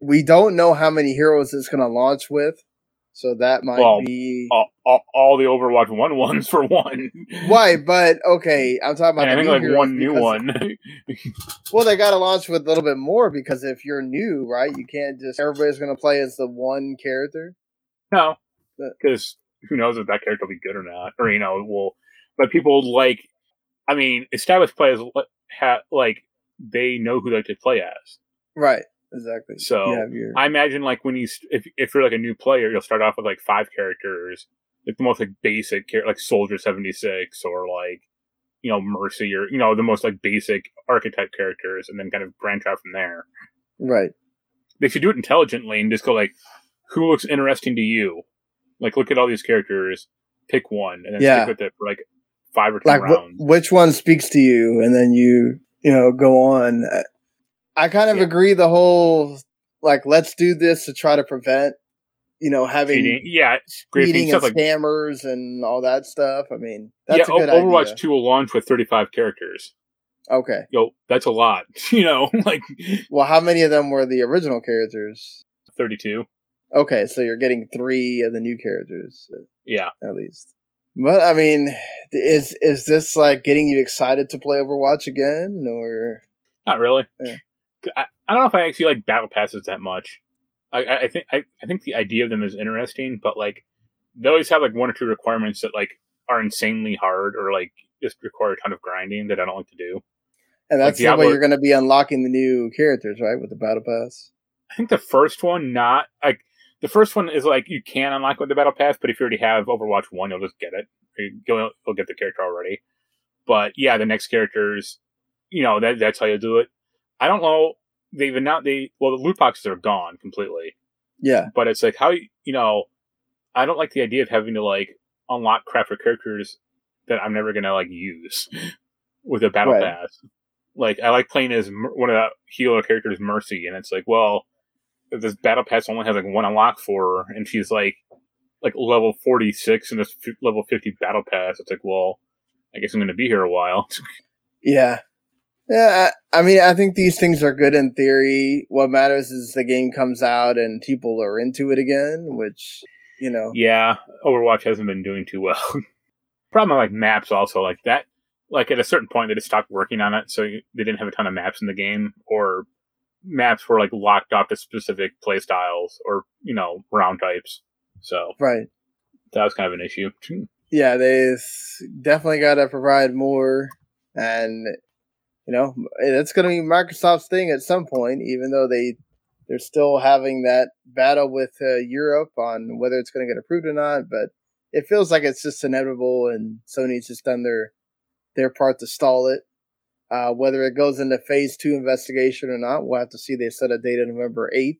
[SPEAKER 1] we don't know how many heroes it's going to launch with, so that might
[SPEAKER 2] Well,
[SPEAKER 1] be
[SPEAKER 2] All, all, all the Overwatch One ones for one.
[SPEAKER 1] why. But okay, I'm talking about.
[SPEAKER 2] And I think like one new
[SPEAKER 1] because-
[SPEAKER 2] one.
[SPEAKER 1] Well, they got to launch with a little bit more because if you're new, right, you can't just everybody's going to play as the one character.
[SPEAKER 2] no,
[SPEAKER 1] uh,
[SPEAKER 2] because who knows if that character will be good or not, or you know, will. But people like, I mean, established players have like they know who they to play as.
[SPEAKER 1] Right. Exactly.
[SPEAKER 2] So,
[SPEAKER 1] you your
[SPEAKER 2] I imagine like when you if if you're like a new player, you'll start off with like five characters, like the most like basic char- like Soldier seventy six or like you know Mercy or you know the most like basic archetype characters, and then kind of branch out from there.
[SPEAKER 1] right.
[SPEAKER 2] They should do it intelligently and just go like, who looks interesting to you? Like look at all these characters, pick one, and then
[SPEAKER 1] Yeah.
[SPEAKER 2] stick with it for like five or ten
[SPEAKER 1] Like wh-
[SPEAKER 2] rounds.
[SPEAKER 1] which one speaks to you, and then you you know go on. Uh, I- kind of
[SPEAKER 2] Yeah.
[SPEAKER 1] agree. The whole like let's do this to try to prevent you know having
[SPEAKER 2] Cheating. Yeah,
[SPEAKER 1] cheating and
[SPEAKER 2] like
[SPEAKER 1] scammers and all that stuff. I mean, that's
[SPEAKER 2] yeah.
[SPEAKER 1] a good
[SPEAKER 2] Overwatch
[SPEAKER 1] idea.
[SPEAKER 2] two will launch with thirty five characters.
[SPEAKER 1] Okay.
[SPEAKER 2] Yo, that's a lot. You know, like
[SPEAKER 1] Well, how many of them were the original characters?
[SPEAKER 2] thirty two.
[SPEAKER 1] Okay, so you're getting three of the new characters
[SPEAKER 2] Yeah.
[SPEAKER 1] at least. But I mean, is is this like getting you excited to play Overwatch again, or
[SPEAKER 2] Not really.
[SPEAKER 1] Yeah.
[SPEAKER 2] I, I don't know if I actually like battle passes that much. I, I, think I, I think the idea of them is interesting, but like they always have like one or two requirements that like are insanely hard or like just require a ton of grinding that I don't like to do.
[SPEAKER 1] and that's the
[SPEAKER 2] Diablo-
[SPEAKER 1] way you're going to be unlocking the new characters, right? With the battle pass.
[SPEAKER 2] I think the first one not like the first one is like you can unlock with the battle pass, but if you already have Overwatch one, you'll just get it. You- You'll, you'll get the character already. But yeah, the next characters, you know, that that's how you do it. I don't know. They've announced they well the loot boxes are gone completely.
[SPEAKER 1] Yeah,
[SPEAKER 2] but it's like how you know i don't like the idea of having to like unlock crap for characters that i'm never gonna like use with a battle
[SPEAKER 1] Right.
[SPEAKER 2] pass like i like playing as one of the healer characters mercy and it's like well if this battle pass only has like one unlock for her and she's like like level 46 in this f- level 50 battle pass it's like well i guess i'm gonna be here a while
[SPEAKER 1] yeah, yeah. I, mean, I think these things are good in theory. What matters is the game comes out and people are into it again, which you know.
[SPEAKER 2] Yeah, Overwatch hasn't been doing too well. Problem like maps also like that. Like at a certain point, they just stopped working on it, so you- they didn't have a ton of maps in the game, or maps were like locked off to specific play styles or you know round types. So
[SPEAKER 1] Right.
[SPEAKER 2] that was kind of an issue. Yeah,
[SPEAKER 1] yeah, they definitely got to provide more. And you know, that's going to be Microsoft's thing at some point, even though they they're still having that battle with uh, Europe on whether it's going to get approved or not. But it feels like it's just inevitable, and Sony's just done their their part to stall it. Uh, whether it goes into phase two investigation or not, we'll have to see. They set a date of November 8th.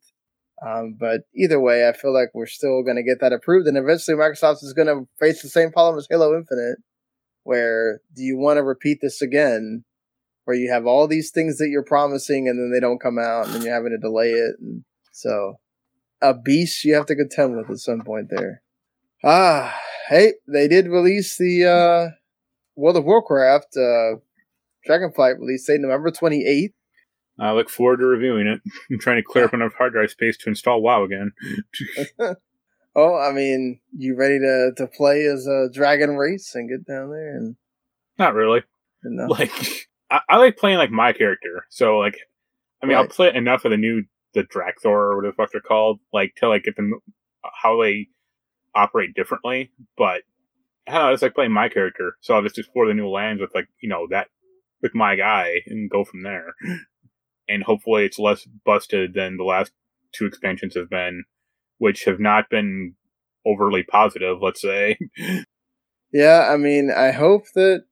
[SPEAKER 1] Um, but either way, I feel like we're still going to get that approved. And eventually, Microsoft is going to face the same problem as Halo Infinite, where do you want to repeat this again? Where you have all these things that you're promising and then they don't come out and then you're having to delay it. And so, a beast you have to contend with at some point there. Ah, hey, they did release the uh, World of Warcraft uh, Dragonflight release date November 28th.
[SPEAKER 2] I look forward to reviewing it. I'm trying to clear up enough hard drive space to install WoW again.
[SPEAKER 1] oh, I mean, you ready to, to play as a dragon race and get down there and
[SPEAKER 2] not really. No. Like I, I, like playing like my character. So like I mean right. I'll play enough of the new the Dracthyr or whatever the fuck they're called, like to like get them uh, how they operate differently. But I don't know, it's like playing my character. So I'll just explore the new lands with like, you know, that with my guy and go from there. And hopefully it's less busted than the last two expansions have been, which have not been overly positive, let's say.
[SPEAKER 1] Yeah, I mean, I hope that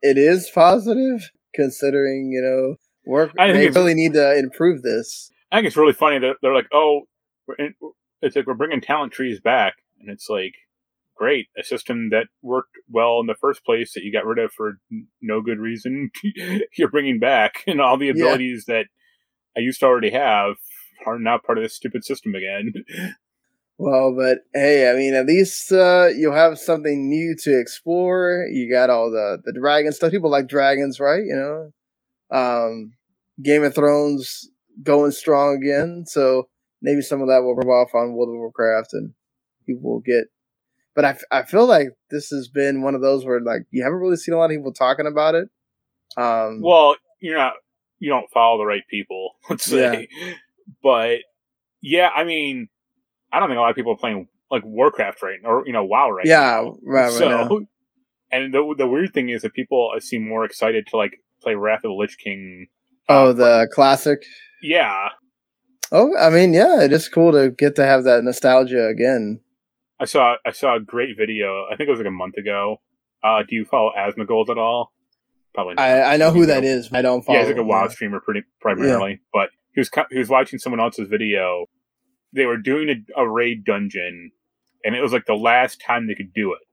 [SPEAKER 1] it is positive, considering, you know, work I they really need to improve this.
[SPEAKER 2] I think it's really funny that they're like, oh, it's like we're bringing talent trees back. And it's like, great. A system that worked well in the first place that you got rid of for no good reason, you're bringing back, and all the abilities yeah. that I used to already have are now part of this stupid system again.
[SPEAKER 1] Well, but hey, I mean, at least uh, you'll have something new to explore. You got all the the dragon stuff. People like dragons, right? You know, um, Game of Thrones going strong again, so maybe some of that will rub off on World of Warcraft, and people will get but I, I feel like this has been one of those where like you haven't really seen a lot of people talking about it. Um,
[SPEAKER 2] well, you're not you don't follow the right people, let's say. Yeah. But yeah, I mean, I don't think a lot of people are playing like Warcraft right or you know WoW right
[SPEAKER 1] yeah,
[SPEAKER 2] now.
[SPEAKER 1] right. So,
[SPEAKER 2] right and the the weird thing is that people seem more excited to like play Wrath of the Lich King.
[SPEAKER 1] Oh, um, the classic.
[SPEAKER 2] Yeah.
[SPEAKER 1] Oh, I mean, yeah, it is cool to get to have that nostalgia again.
[SPEAKER 2] I saw I saw a great video. I think it was like a month ago. Uh, do you follow Asmongold at all?
[SPEAKER 1] Probably. Not. I, I know who that is. I don't follow.
[SPEAKER 2] Yeah, he's like a WoW streamer, pretty primarily. Yeah. But he was he was watching someone else's video. They were doing a, a raid dungeon, and it was like the last time they could do it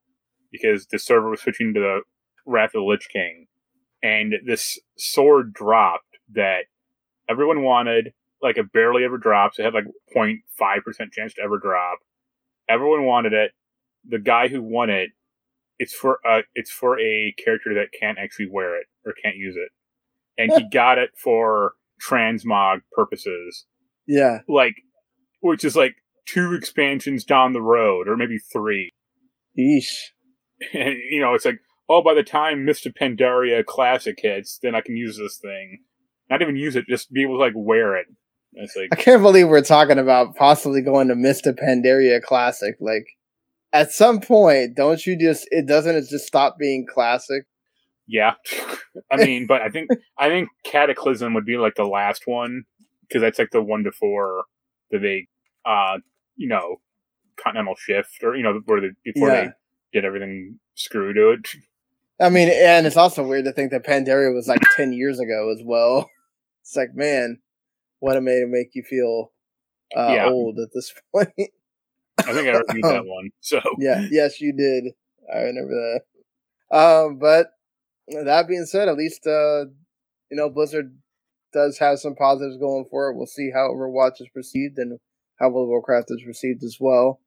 [SPEAKER 2] because the server was switching to the Wrath of the Lich King, and this sword dropped that everyone wanted. Like it barely ever drops. It had like 0.5 percent chance to ever drop Everyone wanted it. The guy who won it, it's for uh, it's for a character that can't actually wear it or can't use it, and he got it for transmog purposes.
[SPEAKER 1] Yeah,
[SPEAKER 2] like which is like two expansions down the road, or maybe three.
[SPEAKER 1] Yeesh.
[SPEAKER 2] And you know, it's like, oh, by the time Mists of Pandaria Classic hits, then I can use this thing. Not even use it, just be able to like wear it.
[SPEAKER 1] It's Like, I can't believe we're talking about possibly going to Mists of Pandaria Classic. Like, at some point, don't you just it doesn't it just stop being classic?
[SPEAKER 2] Yeah, I mean, but I think I think Cataclysm would be like the last one because that's like the one before the big, uh, you know, continental shift or you know where the before yeah. they did everything screw to it.
[SPEAKER 1] I mean, and it's also weird to think that Pandaria was like ten years ago as well. It's like, man, what a way to make you feel uh, yeah. old at this point.
[SPEAKER 2] I think I reviewed that one. So
[SPEAKER 1] yeah, yes, you did. I remember that. Um, but that being said, at least uh, you know Blizzard does have some positives going for it. We'll see how Overwatch is perceived and how World of Warcraft is received as well.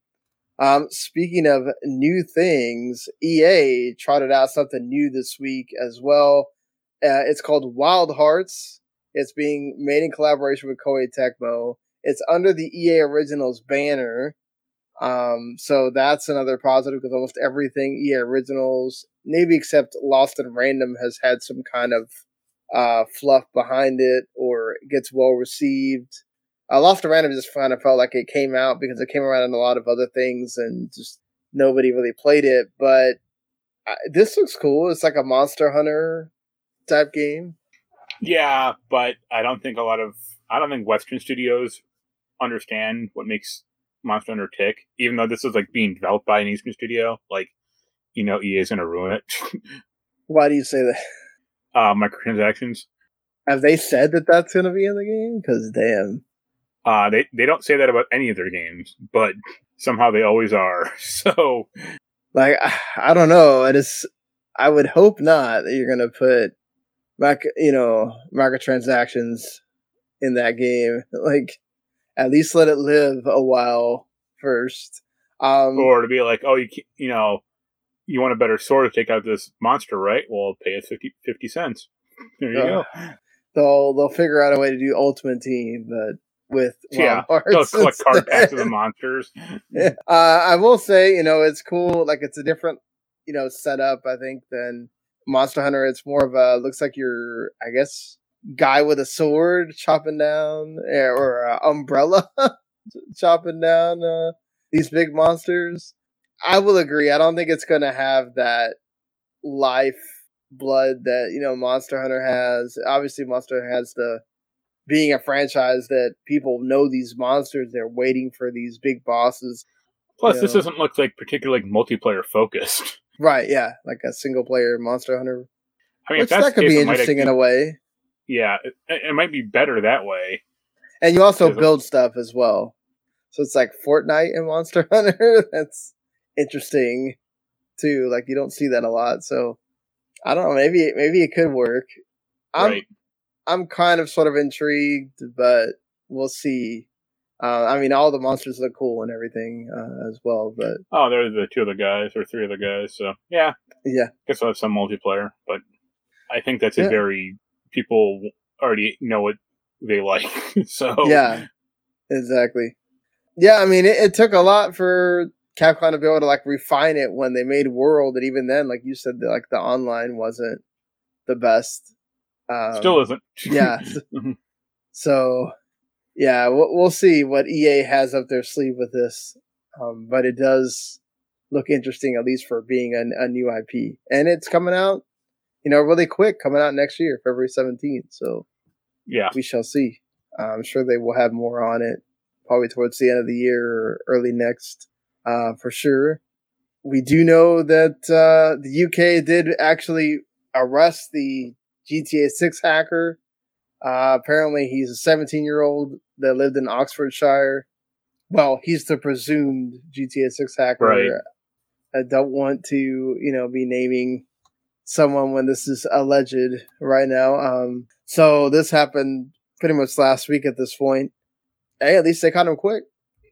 [SPEAKER 1] Um, speaking of new things, EA trotted out something new this week as well. Uh, it's called Wild Hearts. It's being made in collaboration with Koei Tecmo. It's under the EA Originals banner. Um, so that's another positive because almost everything EA Originals, maybe except Lost in Random, has had some kind of uh, fluff behind it or gets well received. Uh, Lost in Random just kind of felt like it came out because it came around in a lot of other things and just nobody really played it. But uh, this looks cool. It's like a Monster Hunter type game.
[SPEAKER 2] Yeah, but I don't think a lot of I don't think Western studios understand what makes Monster Hunter tick. Even though this is like being developed by an Eastern studio, like you know, EA is going to ruin it.
[SPEAKER 1] Why do you say that?
[SPEAKER 2] uh, microtransactions.
[SPEAKER 1] Have they said that that's going to be in the game? Because damn.
[SPEAKER 2] Uh, they they don't say that about any of their games, but somehow they always are. So,
[SPEAKER 1] like, I don't know. I just, I would hope not that you're gonna put, mac, you know, microtransactions in that game. Like, at least let it live a while first. Um,
[SPEAKER 2] or to be like, oh, you you know, you want a better sword to take out this monster, right? Well, pay us 50, 50 cents. There you uh, go.
[SPEAKER 1] They'll they'll figure out a way to do Ultimate Team, but with
[SPEAKER 2] yeah, they'll collect card packs of the monsters.
[SPEAKER 1] yeah. uh, I will say, you know, it's cool. Like it's a different, you know, setup. I think than Monster Hunter. It's more of a looks like you're, I guess, guy with a sword chopping down, eh, or umbrella chopping down uh, these big monsters. I will agree. I don't think it's going to have that life blood that you know Monster Hunter has. Obviously, Monster Hunter has the being a franchise that people know these monsters. They're waiting for these big bosses.
[SPEAKER 2] Plus, this know. doesn't look like particularly multiplayer focused.
[SPEAKER 1] Right? Yeah, like a single player Monster Hunter. I mean, that could be interesting in a way.
[SPEAKER 2] Yeah, it, it, might be better that way.
[SPEAKER 1] And you also build stuff as well. So it's like Fortnite and Monster Hunter. That's interesting too. Like you don't see that a lot. So I don't know. Maybe maybe it could work. I'm right. I'm kind of sort of intrigued, but we'll see. Uh, I mean, all the monsters look cool and everything uh, as well. But
[SPEAKER 2] oh, they're the two other guys or three other guys. So yeah,
[SPEAKER 1] yeah.
[SPEAKER 2] Guess I'll have some multiplayer, but I think that's yeah. a very people already know what they like. so
[SPEAKER 1] yeah, exactly. Yeah, I mean, it, it took a lot for Capcom to be able to like refine it when they made World, and even then, like you said, the, like the online wasn't the best.
[SPEAKER 2] Um, Still isn't.
[SPEAKER 1] yeah. So, yeah, we'll, we'll, see what EA has up their sleeve with this, um, but it does look interesting, at least for being a, a new IP, and it's coming out, you know, really quick, coming out next year, February seventeenth. So,
[SPEAKER 2] yeah,
[SPEAKER 1] we shall see. I'm sure they will have more on it, probably towards the end of the year or early next uh, for sure. We do know that uh, the UK did actually arrest the GTA 6 hacker. Uh, apparently, he's a 17 year old that lived in Oxfordshire. Well, he's the presumed GTA 6 hacker.
[SPEAKER 2] Right.
[SPEAKER 1] I don't want to, you know, be naming someone when this is alleged right now. Um, so this happened pretty much last week at this point. Hey, at least they caught him quick.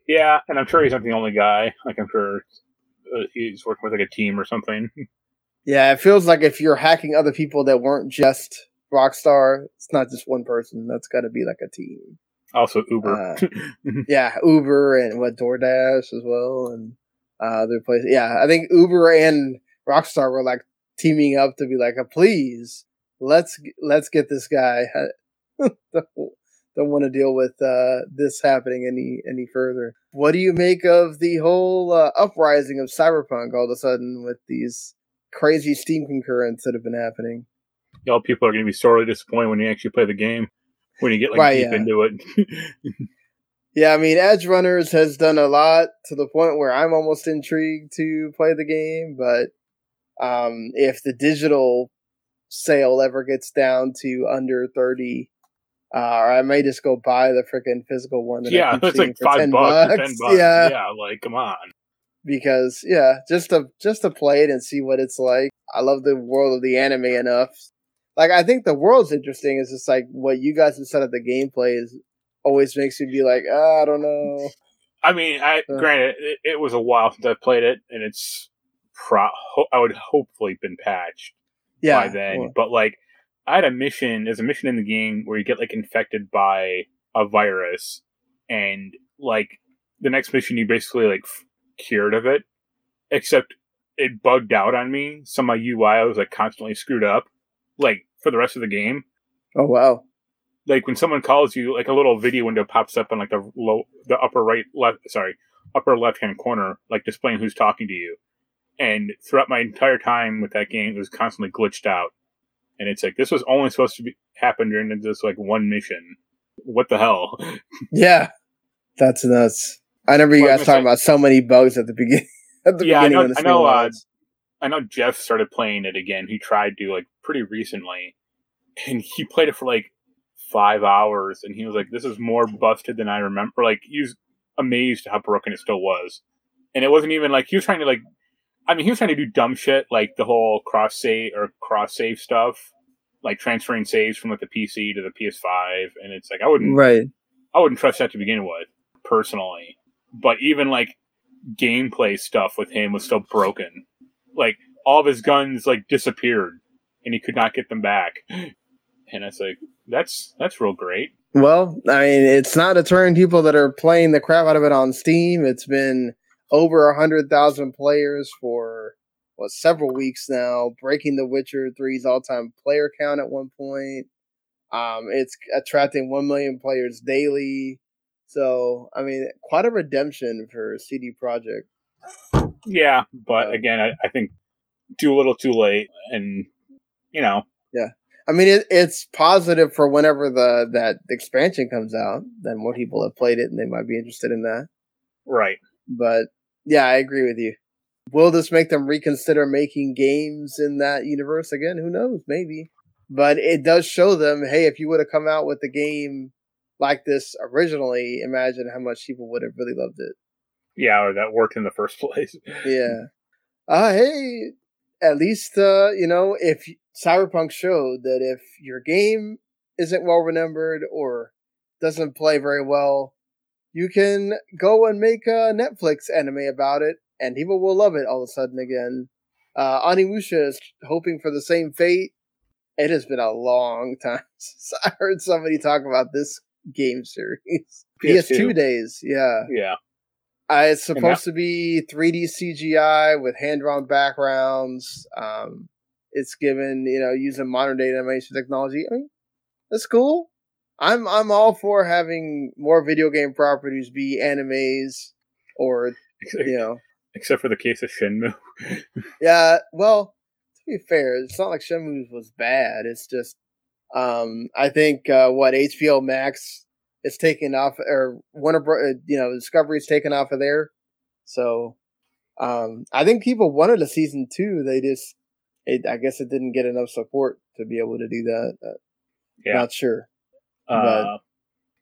[SPEAKER 2] Yeah, and I'm sure he's not the only guy. Like I'm sure uh, he's working with like a team or something.
[SPEAKER 1] Yeah, it feels like if you're hacking other people that weren't just Rockstar, it's not just one person. That's got to be like a team.
[SPEAKER 2] Also Uber.
[SPEAKER 1] Uh, yeah, Uber and what DoorDash as well, and uh, other places. Yeah, I think Uber and Rockstar were like teaming up to be like, please let's let's get this guy. don't want to deal with uh, this happening any any further. What do you make of the whole uh, uprising of Cyberpunk all of a sudden with these crazy Steam concurrents that have been happening?
[SPEAKER 2] You know, people are going to be sorely disappointed when you actually play the game when you get like right, deep yeah. into it.
[SPEAKER 1] yeah, I mean, Edgerunners has done a lot to the point where I'm almost intrigued to play the game, but um, if the digital sale ever gets down to under 30 uh, or I may just go buy the freaking physical one.
[SPEAKER 2] yeah, it's like five bucks, bucks. 10 bucks. Yeah, yeah, like come on.
[SPEAKER 1] Because yeah, just to just to play it and see what it's like. I love the world of the anime enough. Like I think the world's interesting. It's just like what you guys have said of the gameplay is always makes me be like, oh, I don't know.
[SPEAKER 2] I mean, I uh, granted it, it, was a while since I played it, and it's pro. I would hopefully been patched yeah, by then. Well, but like I had a mission. There's a mission in the game where you get like infected by a virus, and like the next mission, you basically like cured of it. Except it bugged out on me, so my UI was like constantly screwed up, like for the rest of the game.
[SPEAKER 1] Oh wow!
[SPEAKER 2] Like when someone calls you, like a little video window pops up on like the low, the upper right left, sorry, upper left hand corner, like displaying who's talking to you. And throughout my entire time with that game, it was constantly glitched out and it's like this was only supposed to be happen during this like one mission. What the hell?
[SPEAKER 1] Yeah, that's nuts. I remember you
[SPEAKER 2] Well,
[SPEAKER 1] guys talking
[SPEAKER 2] gonna
[SPEAKER 1] about so many bugs at the beginning. At the
[SPEAKER 2] Yeah, I know- I know, uh. I know Jeff started playing it again. He tried to like pretty recently, and he played it for like five hours, and he was like, "This is more busted than I remember." Like he was amazed how broken it still was, and it wasn't even like he was trying to like. I mean, he was trying to do dumb shit like the whole cross save or cross save stuff, like transferring saves from like the PC to the PS5, and it's like I wouldn't
[SPEAKER 1] right.
[SPEAKER 2] I wouldn't trust that to begin with, personally. But even like gameplay stuff with him was still broken. Like all of his guns like disappeared, and he could not get them back. And it's like that's that's real great.
[SPEAKER 1] Well, I mean, it's not a deterring people that are playing the crap out of it on Steam. It's been over a hundred thousand players for what several weeks now, breaking The Witcher 3's all-time player count at one point. Um, it's attracting one million players daily. So, I mean, quite a redemption for CD Projekt.
[SPEAKER 2] Yeah, but again, I, I think too little, too late, and you know, Yeah,
[SPEAKER 1] I mean, it, it's positive for whenever the that expansion comes out. Then more people have played it, and they might be interested in that.
[SPEAKER 2] right?
[SPEAKER 1] But yeah, I agree with you. Will this make them reconsider making games in that universe again? Who knows? Maybe. But it does show them, hey, if you would have come out with the game like this originally, imagine how much people would have really loved it.
[SPEAKER 2] Yeah, or that worked in the first place.
[SPEAKER 1] Yeah. Uh hey, at least uh, you know, if Cyberpunk showed that if your game isn't well remembered or doesn't play very well, you can go and make a Netflix anime about it and people will love it all of a sudden again. Uh Onimusha is hoping for the same fate. It has been a long time since I heard somebody talk about this game series. PS2,
[SPEAKER 2] PS2.
[SPEAKER 1] days, yeah.
[SPEAKER 2] Yeah,
[SPEAKER 1] Uh, it's supposed to be 3D CGI with hand drawn backgrounds. Um, it's given, you know, using modern day animation technology. I mean, that's cool. I'm I'm all for having more video game properties be animes or you know,
[SPEAKER 2] except for the case of Shenmue.
[SPEAKER 1] yeah. Well, to be fair, it's not like Shenmue was bad. It's just, um, I think uh, what HBO Max is taking off, or Warner, Bro- uh, you know, Discovery's taken off of there. So, um, I think people wanted a season two. They just, it, I guess, it didn't get enough support to be able to do that. Uh,
[SPEAKER 2] Yeah.
[SPEAKER 1] Not sure.
[SPEAKER 2] Uh,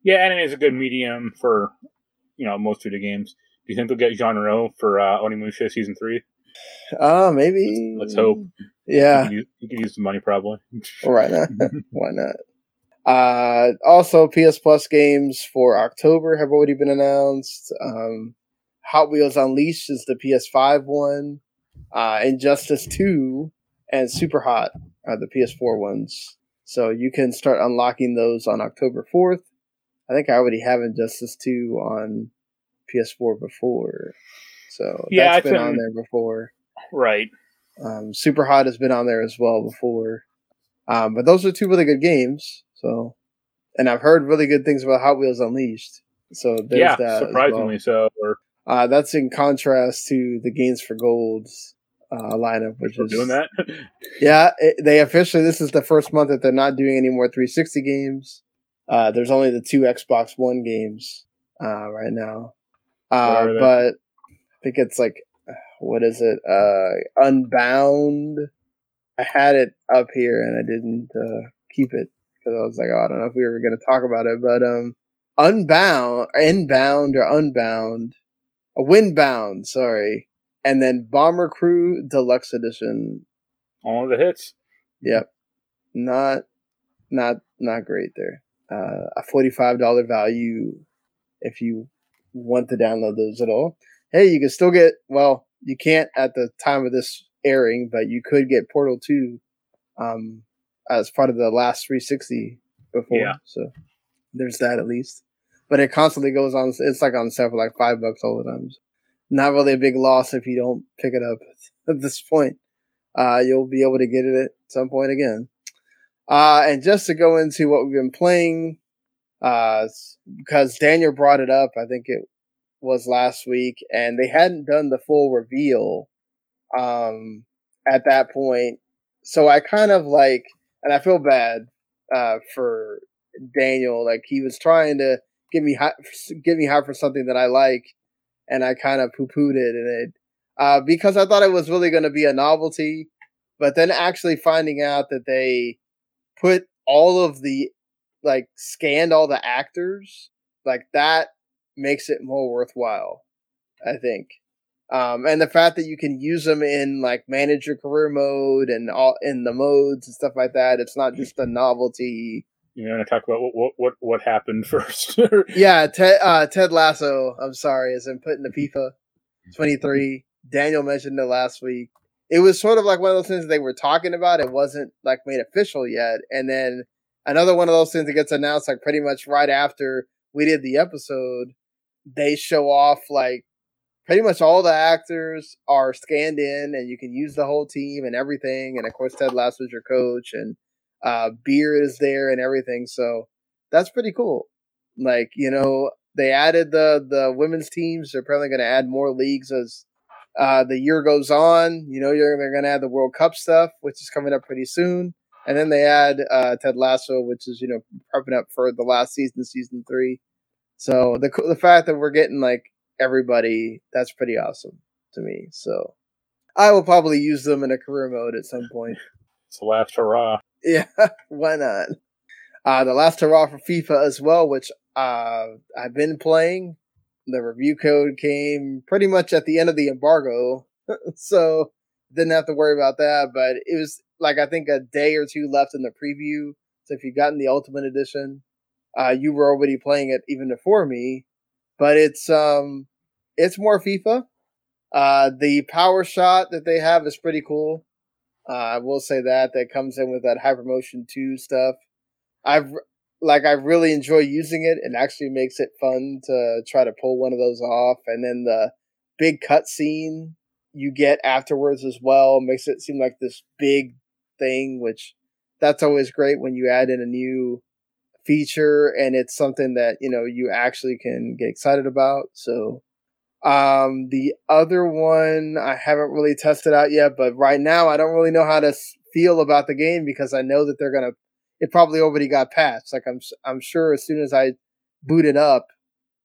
[SPEAKER 2] yeah, anime is a good medium for you know most video games. Do you think they'll get Jean Reno for uh, Onimusha season three?
[SPEAKER 1] Uh, maybe.
[SPEAKER 2] Let's hope.
[SPEAKER 1] Yeah.
[SPEAKER 2] you could use, you could use the money probably.
[SPEAKER 1] Why not? Why not? Uh, also, PS Plus games for October have already been announced. Um, Hot Wheels Unleashed is the PS5 one. Uh, Injustice 2 and Super Hot are the PS4 ones. So you can start unlocking those on October 4th. I think I already have Injustice 2 on PS4 before. So
[SPEAKER 2] Yeah,
[SPEAKER 1] that's
[SPEAKER 2] it's
[SPEAKER 1] been on there before.
[SPEAKER 2] right.
[SPEAKER 1] Um, Super Hot has been on there as well before. Um, but those are two really good games. So, and I've heard really good things about Hot Wheels Unleashed. So there's
[SPEAKER 2] yeah,
[SPEAKER 1] that.
[SPEAKER 2] surprisingly so. Or
[SPEAKER 1] uh, that's in contrast to the Games for Golds uh, lineup, which
[SPEAKER 2] we're
[SPEAKER 1] is
[SPEAKER 2] doing that.
[SPEAKER 1] Yeah, it, they officially. This is the first month that they're not doing any more 360 games. Uh, there's only the two Xbox One games uh, right now. Uh,
[SPEAKER 2] What are they?
[SPEAKER 1] but I think it's like, what is it? Uh, Unbound. I had it up here and I didn't uh, keep it because I was like, oh, I don't know if we were going to talk about it. But um, Unbound, Inbound, or Unbound, a Windbound. Sorry, and then Bomber Crew Deluxe Edition.
[SPEAKER 2] All of the hits.
[SPEAKER 1] Yep. Not not not great there. Uh, a forty five dollar value if you want to download those at all. Hey, you can still get well, you can't at the time of this airing, but you could get Portal two um as part of the last three sixty before.
[SPEAKER 2] Yeah.
[SPEAKER 1] So there's that at least. But it constantly goes on it's like on sale for like five bucks all the time. Not really a big loss if you don't pick it up at this point uh, you'll be able to get it at some point again. Uh, and just to go into what we've been playing, uh, because Daniel brought it up, I think it was last week, and they hadn't done the full reveal um, at that point. So I kind of like and I feel bad uh, for Daniel. Like he was trying to give me give me high for something that I like, and I kind of poo pooed it, and it uh, because I thought it was really going to be a novelty, but then actually finding out that they put all of the like scanned all the actors like that makes it more worthwhile. I think. Um, and the fact that you can use them in like manage your career mode and all in the modes and stuff like that. It's not just a novelty.
[SPEAKER 2] You want to talk about what what what happened first?
[SPEAKER 1] yeah, Ted uh, Ted Lasso. I'm sorry, has been put into FIFA 23. Daniel mentioned it last week. It was sort of like one of those things they were talking about. It wasn't like made official yet, and then another one of those things that gets announced like pretty much right after we did the episode. They show off like pretty much all the actors are scanned in and you can use the whole team and everything and of course ted lasso is your coach and uh Beard is there and everything so that's pretty cool. Like you know they added the the women's teams they're probably going to add more leagues as uh the year goes on you know they're going to add the world cup stuff which is coming up pretty soon and then they add uh ted lasso which is you know prepping up for the last season season three so the the fact that we're getting like everybody, that's pretty awesome to me. So I will probably use them in a career mode at some point.
[SPEAKER 2] It's the last hurrah.
[SPEAKER 1] Yeah, why not? Uh, the last hurrah for FIFA as well, which uh, I've been playing. The review code came pretty much at the end of the embargo, so didn't have to worry about that. But it was like I think a day or two left in the preview. So if you've gotten the Ultimate Edition, uh, you were already playing it even before me but it's um it's more FIFA. Uh, the power shot that they have is pretty cool. Uh, I will say that that comes in with that Hypermotion Two stuff. I've like I really enjoy using it. It actually makes it fun to try to pull one of those off, and then the big cutscene you get afterwards as well makes it seem like this big thing, which that's always great when you add in a new feature and it's something that you know you actually can get excited about so um the other one i haven't really tested out yet but right now i don't really know how to feel about the game because i know that they're gonna it probably already got patched like i'm i'm sure as soon as i boot it up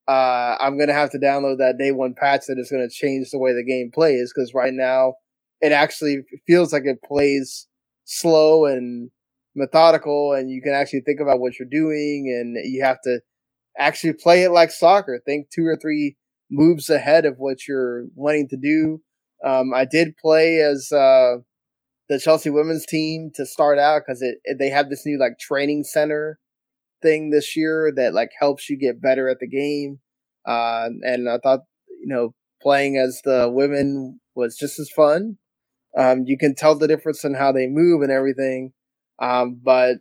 [SPEAKER 1] uh i'm gonna have to download that day one patch that is gonna change the way the game plays because right now it actually feels like it plays slow and methodical and you can actually think about what you're doing and you have to actually play it like soccer. Think two or three moves ahead of what you're wanting to do. Um, I did play as uh, the Chelsea women's team to start out because it, it, they have this new like training center thing this year that like helps you get better at the game. Uh, and I thought you know playing as the women was just as fun. Um, you can tell the difference in how they move and everything. Um, but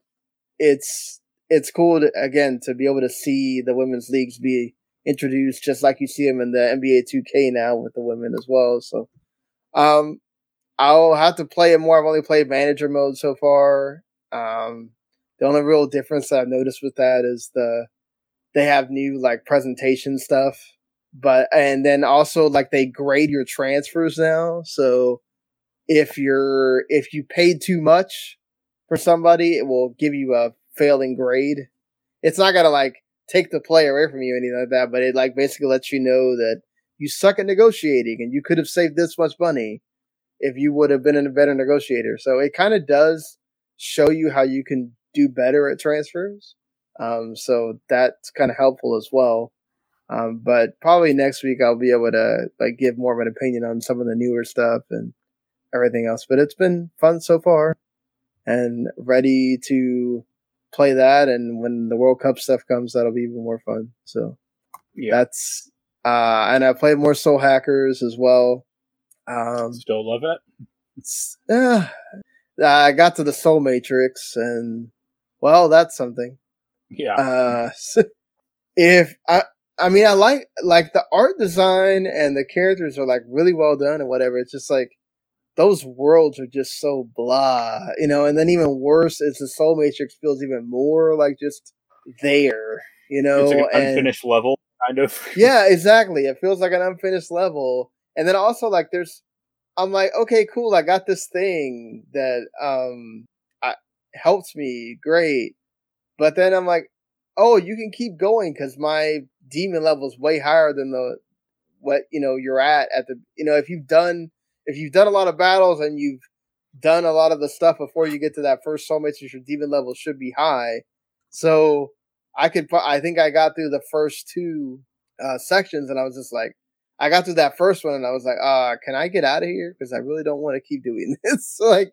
[SPEAKER 1] it's it's cool to, again to be able to see the women's leagues be introduced just like you see them in the NBA 2K now with the women as well. So um, I'll have to play it more. I've only played manager mode so far. Um, the only real difference that I've noticed with that is the they have new like presentation stuff, but and then also like they grade your transfers now. So if you're if you paid too much for somebody, it will give you a failing grade. It's not gonna like take the play away from you or anything like that, but it like basically lets you know that you suck at negotiating and you could have saved this much money if you would have been a better negotiator. So it kind of does show you how you can do better at transfers. Um, so that's kind of helpful as well. Um, but probably next week I'll be able to like give more of an opinion on some of the newer stuff and everything else. But it's been fun so far and ready to play that. And when the World Cup stuff comes, that'll be even more fun. So yeah. that's uh, and I played more Soul Hackers as well.
[SPEAKER 2] Um, Still love it.
[SPEAKER 1] It's uh, I got to the Soul Matrix, and well, that's something.
[SPEAKER 2] Yeah. Uh,
[SPEAKER 1] if I, I mean, I like like the art design and the characters are like really well done and whatever. It's just like those worlds are just so blah, you know. And then even worse is the Soul Matrix feels even more like just there, you know.
[SPEAKER 2] It's like an unfinished level, kind of.
[SPEAKER 1] yeah, exactly. It feels like an unfinished level, and then also like there's, I'm like, okay, cool. I got this thing that um, I helps me, great. But then I'm like, oh, you can keep going because my demon level is way higher than the what you know you're at at the you know if you've done if you've done a lot of battles and you've done a lot of the stuff before you get to that first soul matrix, your demon level should be high. So I could, I think I got through the first two uh, sections, and I was just like, I got through that first one, and I was like, uh, can I get out of here? Because I really don't want to keep doing this. like,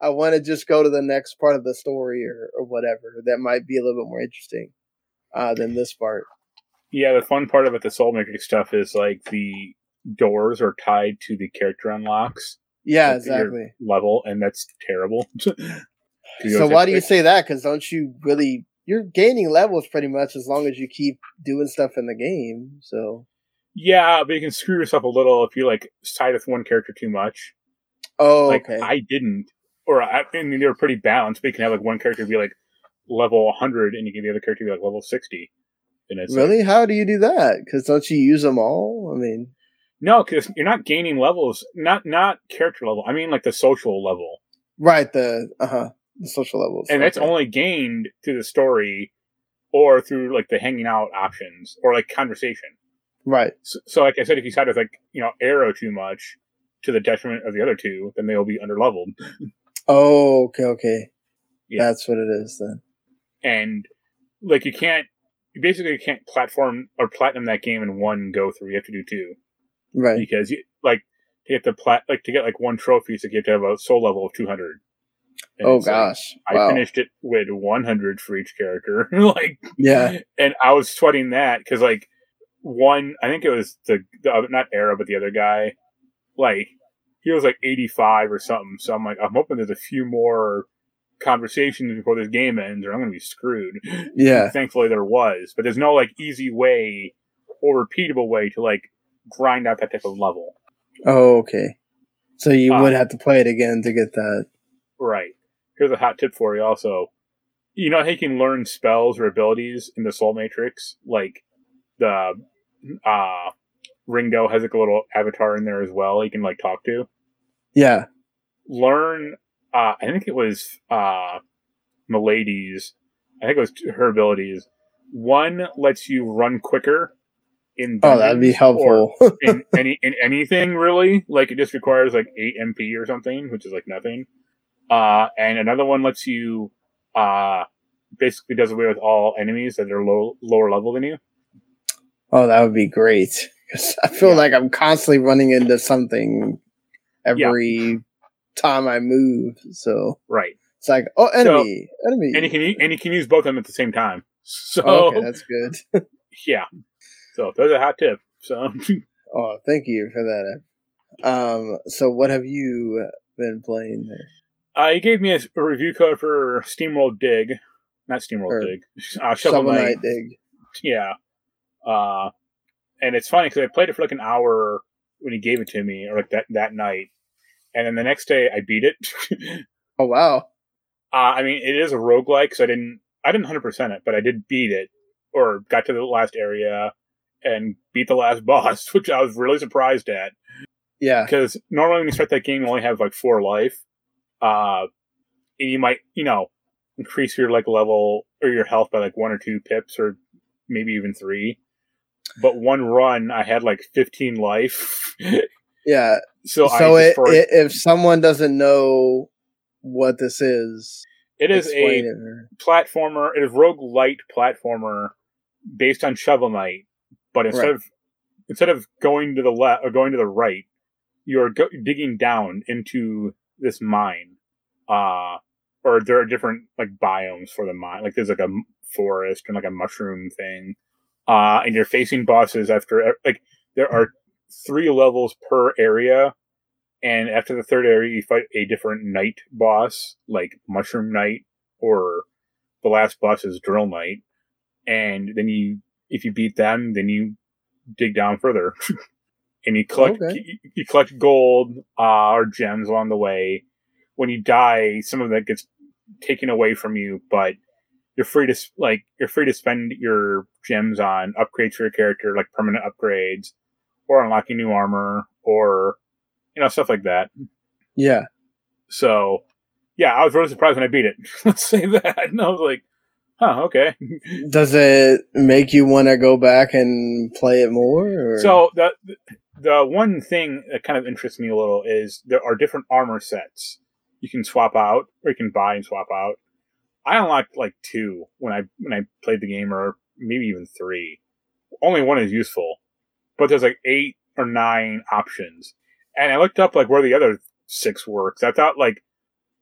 [SPEAKER 1] I want to just go to the next part of the story or, or whatever that might be a little bit more interesting uh, than this part.
[SPEAKER 2] Yeah, the fun part about the Soul Matrix stuff is like the doors are tied to the character unlocks.
[SPEAKER 1] Yeah, exactly.
[SPEAKER 2] Level, and that's terrible.
[SPEAKER 1] so why do you say that? Because don't you really? You're gaining levels pretty much as long as you keep doing stuff in the game. So
[SPEAKER 2] yeah, but you can screw yourself a little if you like side with one character too much.
[SPEAKER 1] Oh,
[SPEAKER 2] like,
[SPEAKER 1] okay.
[SPEAKER 2] I didn't, or I, I mean, they were pretty balanced. But you can have like one character be like level 100, and you can have the other character be like level 60.
[SPEAKER 1] And it's really, like, how do you do that? Because don't you use them all? I mean,
[SPEAKER 2] no, because you're not gaining levels. Not not character level. I mean, like the social level.
[SPEAKER 1] Right. The uh huh. The social levels,
[SPEAKER 2] and okay. that's only gained through the story, or through like the hanging out options, or like conversation.
[SPEAKER 1] Right.
[SPEAKER 2] So, so, like I said, if you side with like you know arrow too much to the detriment of the other two, then they'll be under leveled.
[SPEAKER 1] oh, okay, okay. Yeah. That's what it is then.
[SPEAKER 2] And like you can't, you basically can't platform or platinum that game in one go through. You have to do two.
[SPEAKER 1] Right.
[SPEAKER 2] Because you like to get the plat like to get like one trophy, so you have to have a soul level of two hundred.
[SPEAKER 1] oh gosh!
[SPEAKER 2] Like, wow. I finished it with one hundred for each character. like
[SPEAKER 1] yeah,
[SPEAKER 2] and I was sweating that because like one, I think it was the, the other, not Arrow, but the other guy, like he was like 85 or something. So I'm like, I'm hoping there's a few more conversations before this game ends, or I'm going to be screwed.
[SPEAKER 1] Yeah.
[SPEAKER 2] And thankfully, there was, but there's no like easy way or repeatable way to like grind out that type of level.
[SPEAKER 1] Oh, okay. So you um, would have to play it again to get that.
[SPEAKER 2] Right. Here's a hot tip for you. Also, you know how you can learn spells or abilities in the Soul Matrix, like the uh, Ringo has like a little avatar in there as well. He can like talk to.
[SPEAKER 1] Yeah.
[SPEAKER 2] Learn. Uh, I think it was uh, Milady's. I think it was her abilities. One lets you run quicker. In
[SPEAKER 1] oh, that'd be helpful.
[SPEAKER 2] in any in anything really, like it just requires like eight MP or something, which is like nothing. Uh, and another one lets you uh, basically does away with all enemies that are low lower level than you.
[SPEAKER 1] Oh, that would be great. Because I feel yeah. like I'm constantly running into something every yeah. time I move. So
[SPEAKER 2] right,
[SPEAKER 1] it's like oh, enemy, so, enemy,
[SPEAKER 2] and you can and you can use both of them at the same time. So
[SPEAKER 1] okay, that's good.
[SPEAKER 2] yeah. So there's a hot tip. So
[SPEAKER 1] oh, thank you for that. Um, so what have you been playing there?
[SPEAKER 2] Uh, he gave me a, a review code for SteamWorld Dig, not SteamWorld or Dig, uh, Shovel, Shovel Knight. Knight Dig. Yeah, uh, and it's funny because I played it for like an hour when he gave it to me, or like that that night, and then the next day I beat it.
[SPEAKER 1] oh wow!
[SPEAKER 2] Uh, I mean, it is a roguelike, so I didn't I didn't hundred percent it, but I did beat it, or got to the last area and beat the last boss, which I was really surprised at.
[SPEAKER 1] Yeah,
[SPEAKER 2] because normally when you start that game, you only have like four life, uh, and you might you know increase your like level or your health by like one or two pips or maybe even three but one run I had like 15 life.
[SPEAKER 1] yeah. So so it, it, if someone doesn't know what this is,
[SPEAKER 2] it is a it. platformer. It is roguelite platformer based on Shovel Knight, but instead right. of instead of going to the left or going to the right, you're go- digging down into this mine. Uh, or there are different like biomes for the mine. Like there's like a forest and like a mushroom thing uh, and you're facing bosses after like there are three levels per area, and after the third area, you fight a different Knight boss, like Mushroom Knight, or the last boss is Drill Knight, and then you if you beat them, then you dig down further. and you collect okay. you, you, collect gold uh, or gems along the way. When you die, some of that gets taken away from you, but you're free to like you're free to spend your gems on upgrades for your character, like permanent upgrades, or unlocking new armor, or you know stuff like that.
[SPEAKER 1] Yeah.
[SPEAKER 2] So, yeah, I was really surprised when I beat it. Let's say that. And I was like, huh, okay.
[SPEAKER 1] Does it make you want to go back and play it more? Or?
[SPEAKER 2] So the the one thing that kind of interests me a little is there are different armor sets you can swap out or you can buy and swap out. I unlocked like two when I when I played the game, or maybe even three. Only one is useful, but there's like eight or nine options. And I looked up like where the other six works. I thought like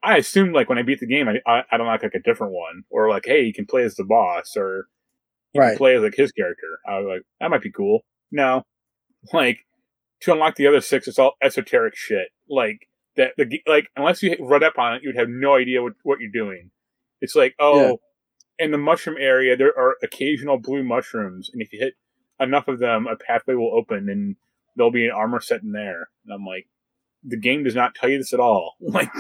[SPEAKER 2] I assume like when I beat the game, I I, I don't like like a different one, or like hey, you can play as the boss, or you
[SPEAKER 1] Right.
[SPEAKER 2] can play as like his character. I was like that might be cool. No, like to unlock the other six, it's all esoteric shit. Like that the like unless you read up on it, you'd have no idea what what you're doing. It's like oh, in the mushroom area there are occasional blue mushrooms, and if you hit enough of them, a pathway will open and there'll be an armor set in there. And I'm like, the game does not tell you this at all. Like,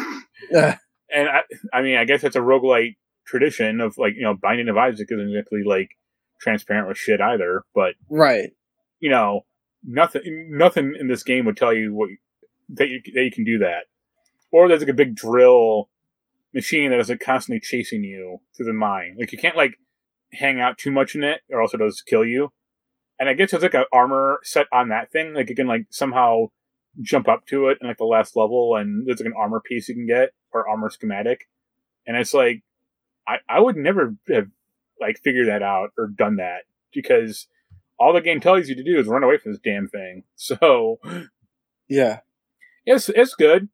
[SPEAKER 2] and I, I mean, I guess that's a roguelite tradition of like, you know, Binding of Isaac isn't exactly like transparent with shit either, but
[SPEAKER 1] right.
[SPEAKER 2] you know, nothing, nothing in this game would tell you what that you that you can do that, or there's like a big drill machine that is like constantly chasing you through the mine. Like you can't like hang out too much in it, or else it does kill you. And I guess there's like an armor set on that thing. Like you can like somehow jump up to it in like the last level, and there's like an armor piece you can get or armor schematic. And it's like I I would never have like figured that out or done that because all the game tells you to do is run away from this damn thing. So
[SPEAKER 1] Yeah.
[SPEAKER 2] it's it's good.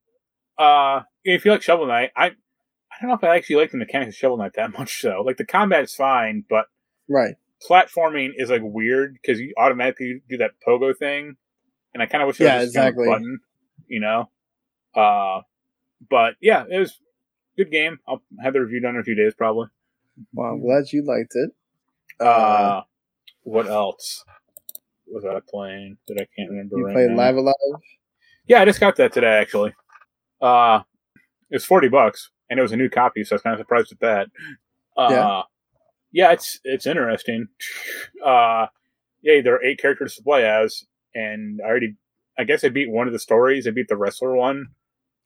[SPEAKER 2] Uh, if you like Shovel Knight, I I don't know if I actually like the mechanics of Shovel Knight that much. So like the combat's fine, but
[SPEAKER 1] Right.
[SPEAKER 2] platforming is like weird because you automatically do that pogo thing, and I kind of wish there
[SPEAKER 1] Yeah,
[SPEAKER 2] was just kind of a
[SPEAKER 1] exactly.
[SPEAKER 2] button, you know. Uh, but yeah, it was a good game. I'll have the review done in a few days probably.
[SPEAKER 1] Well, I'm glad you liked it. Uh,
[SPEAKER 2] Uh, what else was I playing that I can't remember
[SPEAKER 1] you
[SPEAKER 2] right
[SPEAKER 1] played
[SPEAKER 2] now?
[SPEAKER 1] Live A Live?
[SPEAKER 2] Yeah, I just got that today actually. Uh it was forty bucks, and it was a new copy, so I was kind of surprised at that. Uh,
[SPEAKER 1] Yeah.
[SPEAKER 2] yeah, it's it's interesting. Uh, yeah, there are eight characters to play as, and I already, I guess I beat one of the stories. I beat the wrestler one,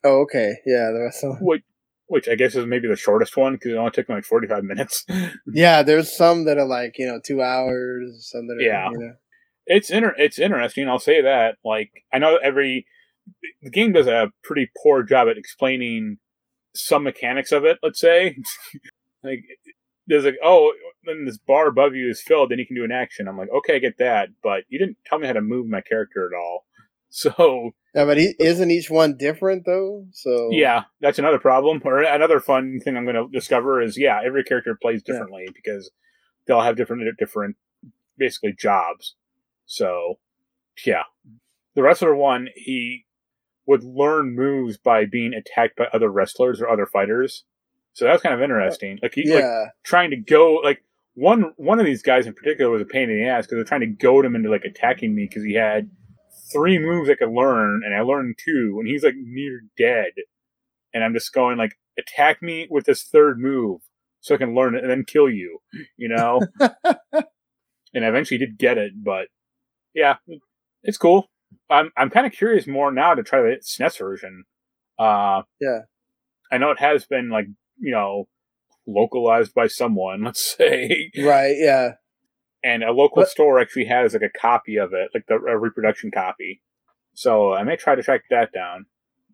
[SPEAKER 1] Oh, okay. Yeah, the rest of
[SPEAKER 2] which which I guess is maybe the shortest one because it only took me like forty five minutes.
[SPEAKER 1] Yeah, there's some that are like you know two hours. Some that are
[SPEAKER 2] Yeah.
[SPEAKER 1] you know.
[SPEAKER 2] it's inter- it's interesting. I'll say that. Like I know every the game does a pretty poor job at explaining some mechanics of it. Let's say, like there's like oh, then this bar above you is filled, then you can do an action. I'm like okay, I get that, but you didn't tell me how to move my character at all. So
[SPEAKER 1] Yeah, but isn't each one different though? So
[SPEAKER 2] yeah, that's another problem. Or another fun thing I'm going to discover is yeah, every character plays
[SPEAKER 1] Yeah.
[SPEAKER 2] differently because they'll have different different basically jobs. So yeah, the wrestler one he would learn moves by being attacked by other wrestlers or other fighters. So that was kind of interesting. Like he like
[SPEAKER 1] yeah,
[SPEAKER 2] trying to go like one one of these guys in particular was a pain in the ass because they're trying to goad him into like attacking me because he had three moves I could learn and I learned two and he's like near dead. And I'm just going like attack me with this third move so I can learn it and then kill you you know? And I eventually did get it but yeah it's cool. I'm I'm kind of curious more now to try the SNES version. Uh
[SPEAKER 1] Yeah.
[SPEAKER 2] I know it has been like you know localized by someone let's say.
[SPEAKER 1] Right. Yeah,
[SPEAKER 2] and a local
[SPEAKER 1] But-
[SPEAKER 2] store actually has like a copy of it like the a reproduction copy. So i may try to track that down.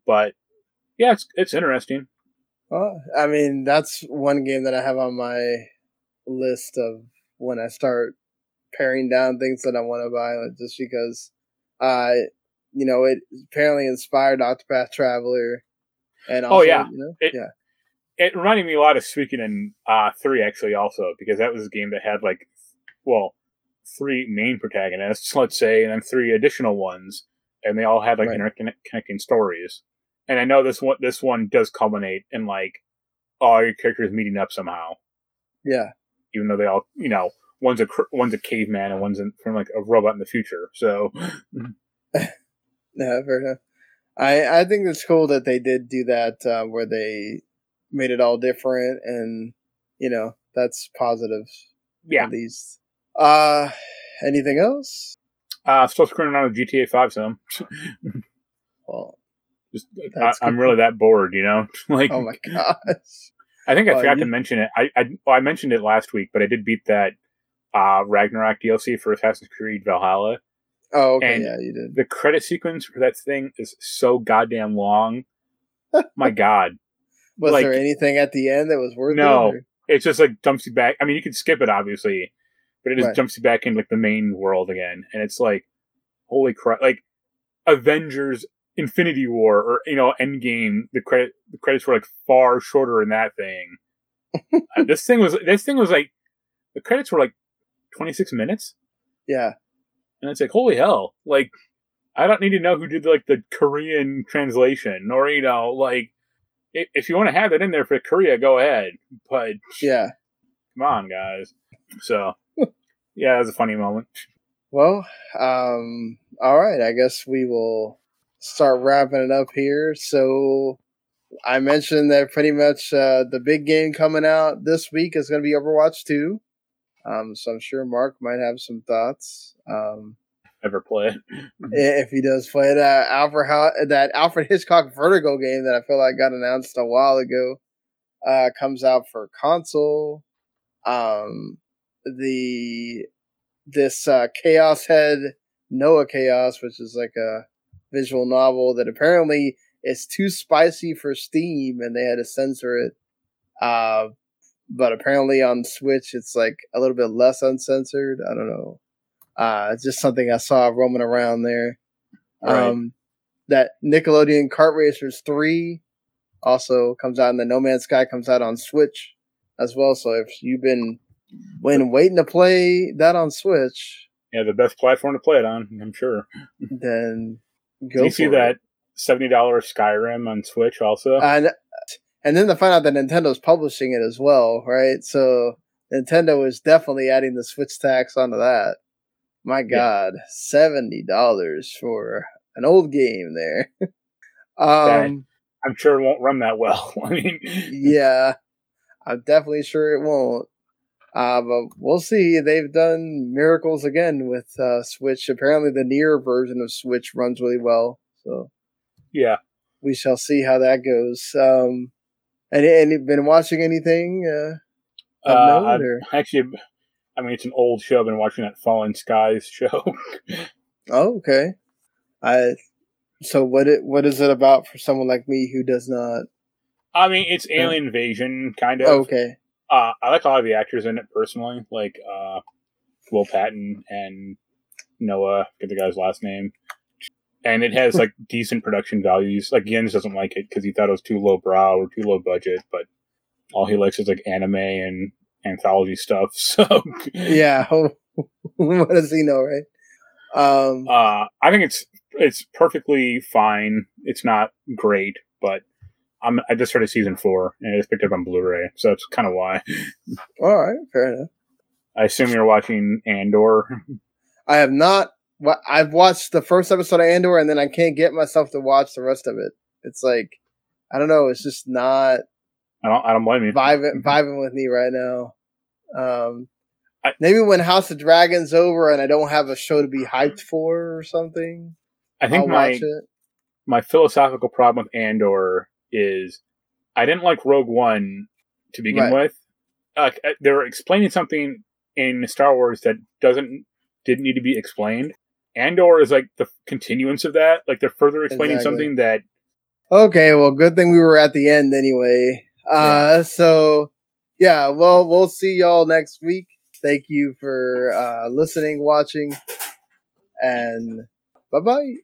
[SPEAKER 2] But yeah it's it's interesting.
[SPEAKER 1] Well, I mean that's one game that I have on my list of when I start paring down things that I want to buy, like, just because, uh, you know, it apparently inspired Octopath Traveler, and
[SPEAKER 2] Oh, yeah.
[SPEAKER 1] you know,
[SPEAKER 2] It-
[SPEAKER 1] yeah,
[SPEAKER 2] it reminded me a lot of Suikoden uh 3 actually also because that was a game that had like well three main protagonists let's say and then three additional ones and they all had like
[SPEAKER 1] Right.
[SPEAKER 2] interconnecting stories and i know this one this one does culminate in like all your characters meeting up somehow
[SPEAKER 1] yeah.
[SPEAKER 2] even though they all you know one's a one's a caveman and one's in, from like a robot in the future so
[SPEAKER 1] fair enough. I I think it's cool that they did do that uh, where they made it all different, and you know that's positive.
[SPEAKER 2] yeah
[SPEAKER 1] At least. Uh, anything else?
[SPEAKER 2] uh still screwing around with gta 5 some
[SPEAKER 1] Well,
[SPEAKER 2] Just I, I'm really that bored, you know. like
[SPEAKER 1] Oh my gosh.
[SPEAKER 2] I think I
[SPEAKER 1] Oh,
[SPEAKER 2] forgot
[SPEAKER 1] you-
[SPEAKER 2] to mention it. I I, well, I mentioned it last week, but I did beat that uh Ragnarok DLC for Assassin's Creed Valhalla.
[SPEAKER 1] Oh, okay,
[SPEAKER 2] And-
[SPEAKER 1] yeah, you did.
[SPEAKER 2] The credit sequence for that thing is so goddamn long. My God,
[SPEAKER 1] Was
[SPEAKER 2] like-
[SPEAKER 1] there anything at the end that was worth
[SPEAKER 2] No.
[SPEAKER 1] it? or-
[SPEAKER 2] it's just like dumps you back. I mean, you can skip it obviously, but it just
[SPEAKER 1] Right.
[SPEAKER 2] jumps you back in like the main world again, and it's like, holy crap! Like Avengers, Infinity War, or you know, Endgame. The credit the credits were like far shorter in that thing. Uh, this thing was this thing was like the credits were like twenty six minutes,
[SPEAKER 1] Yeah.
[SPEAKER 2] and it's like holy hell! Like I don't need to know who did like the Korean translation, or you know, like if, you want to have that in there for Korea, go ahead, but
[SPEAKER 1] Yeah.
[SPEAKER 2] come on, guys. So, yeah, it was a funny moment.
[SPEAKER 1] Well, um, all right. I guess we will start wrapping it up here. So, I mentioned that pretty much uh, the big game coming out this week is going to be Overwatch 2. Um, so, I'm sure Mark might have some thoughts. Um,
[SPEAKER 2] Ever play
[SPEAKER 1] if he does play that Alfred that Alfred Hitchcock Vertigo game that I feel like got announced a while ago uh, comes out for console. Um, the this uh, Chaos Head Noah Chaos, which is like a visual novel that apparently is too spicy for Steam, and they had to censor it. Uh, but apparently on Switch, it's like a little bit less uncensored. I don't know. Uh, it's just something I saw roaming around there.
[SPEAKER 2] Right.
[SPEAKER 1] Um, that Nickelodeon Kart Racers 3 also comes out, and the No Man's Sky comes out on Switch as well. So if you've been when waiting to play that on Switch,
[SPEAKER 2] Yeah, the best platform to play it on, I'm sure.
[SPEAKER 1] then go
[SPEAKER 2] you see
[SPEAKER 1] for
[SPEAKER 2] that seventy dollars Skyrim on Switch also?
[SPEAKER 1] And and then to find out that Nintendo's publishing it as well, right? So Nintendo is definitely adding the Switch tax onto that. My
[SPEAKER 2] Yeah.
[SPEAKER 1] God, seventy dollars for an old game there. um,
[SPEAKER 2] I'm sure it won't run that well. I mean,
[SPEAKER 1] yeah, I'm definitely sure it won't. Uh, but we'll see. They've done miracles again with uh, Switch. Apparently, the NieR version of Switch runs really well. So
[SPEAKER 2] yeah.
[SPEAKER 1] we shall see how that goes. Um, and and been watching anything? Uh,
[SPEAKER 2] Uh, I've actually, I mean, it's an old show. I've been watching that Falling Skies show.
[SPEAKER 1] oh, okay. I. So what it what is it about for someone like me who does not?
[SPEAKER 2] I mean, it's alien invasion kind of.
[SPEAKER 1] Okay,
[SPEAKER 2] Uh, I like a lot of the actors in it personally, like uh, Will Patton and Noah. Get the guy's last name. And it has like decent production values. Like Jens doesn't like it because he thought it was too low brow or too low budget, but all he likes is like anime and anthology stuff. So
[SPEAKER 1] yeah. what does he know, right? Um,
[SPEAKER 2] uh, I think it's it's perfectly fine. It's not great, but I'm I just started season four and I just picked up on Blu-ray, so that's kind of why.
[SPEAKER 1] all right, fair enough.
[SPEAKER 2] I assume you're watching Andor.
[SPEAKER 1] I have not. I've watched the first episode of Andor, and then I can't get myself to watch the rest of it. It's like I don't know. It's just not
[SPEAKER 2] I don't I don't blame you.
[SPEAKER 1] vibing vibing with me right now. Um,
[SPEAKER 2] I-
[SPEAKER 1] maybe when House of Dragons over and I don't have a show to be hyped for or something,
[SPEAKER 2] I think
[SPEAKER 1] I'll
[SPEAKER 2] my
[SPEAKER 1] watch it.
[SPEAKER 2] my philosophical problem with Andor is I didn't like Rogue One to begin
[SPEAKER 1] Right.
[SPEAKER 2] with. Uh, they're explaining something in Star Wars that doesn't didn't need to be explained. Andor is like the continuance of that. Like they're further explaining
[SPEAKER 1] Exactly.
[SPEAKER 2] something that
[SPEAKER 1] Okay, well, good thing we were at the end anyway. Uh, so yeah, well, we'll see y'all next week. Thank you for uh, listening, watching, and bye bye.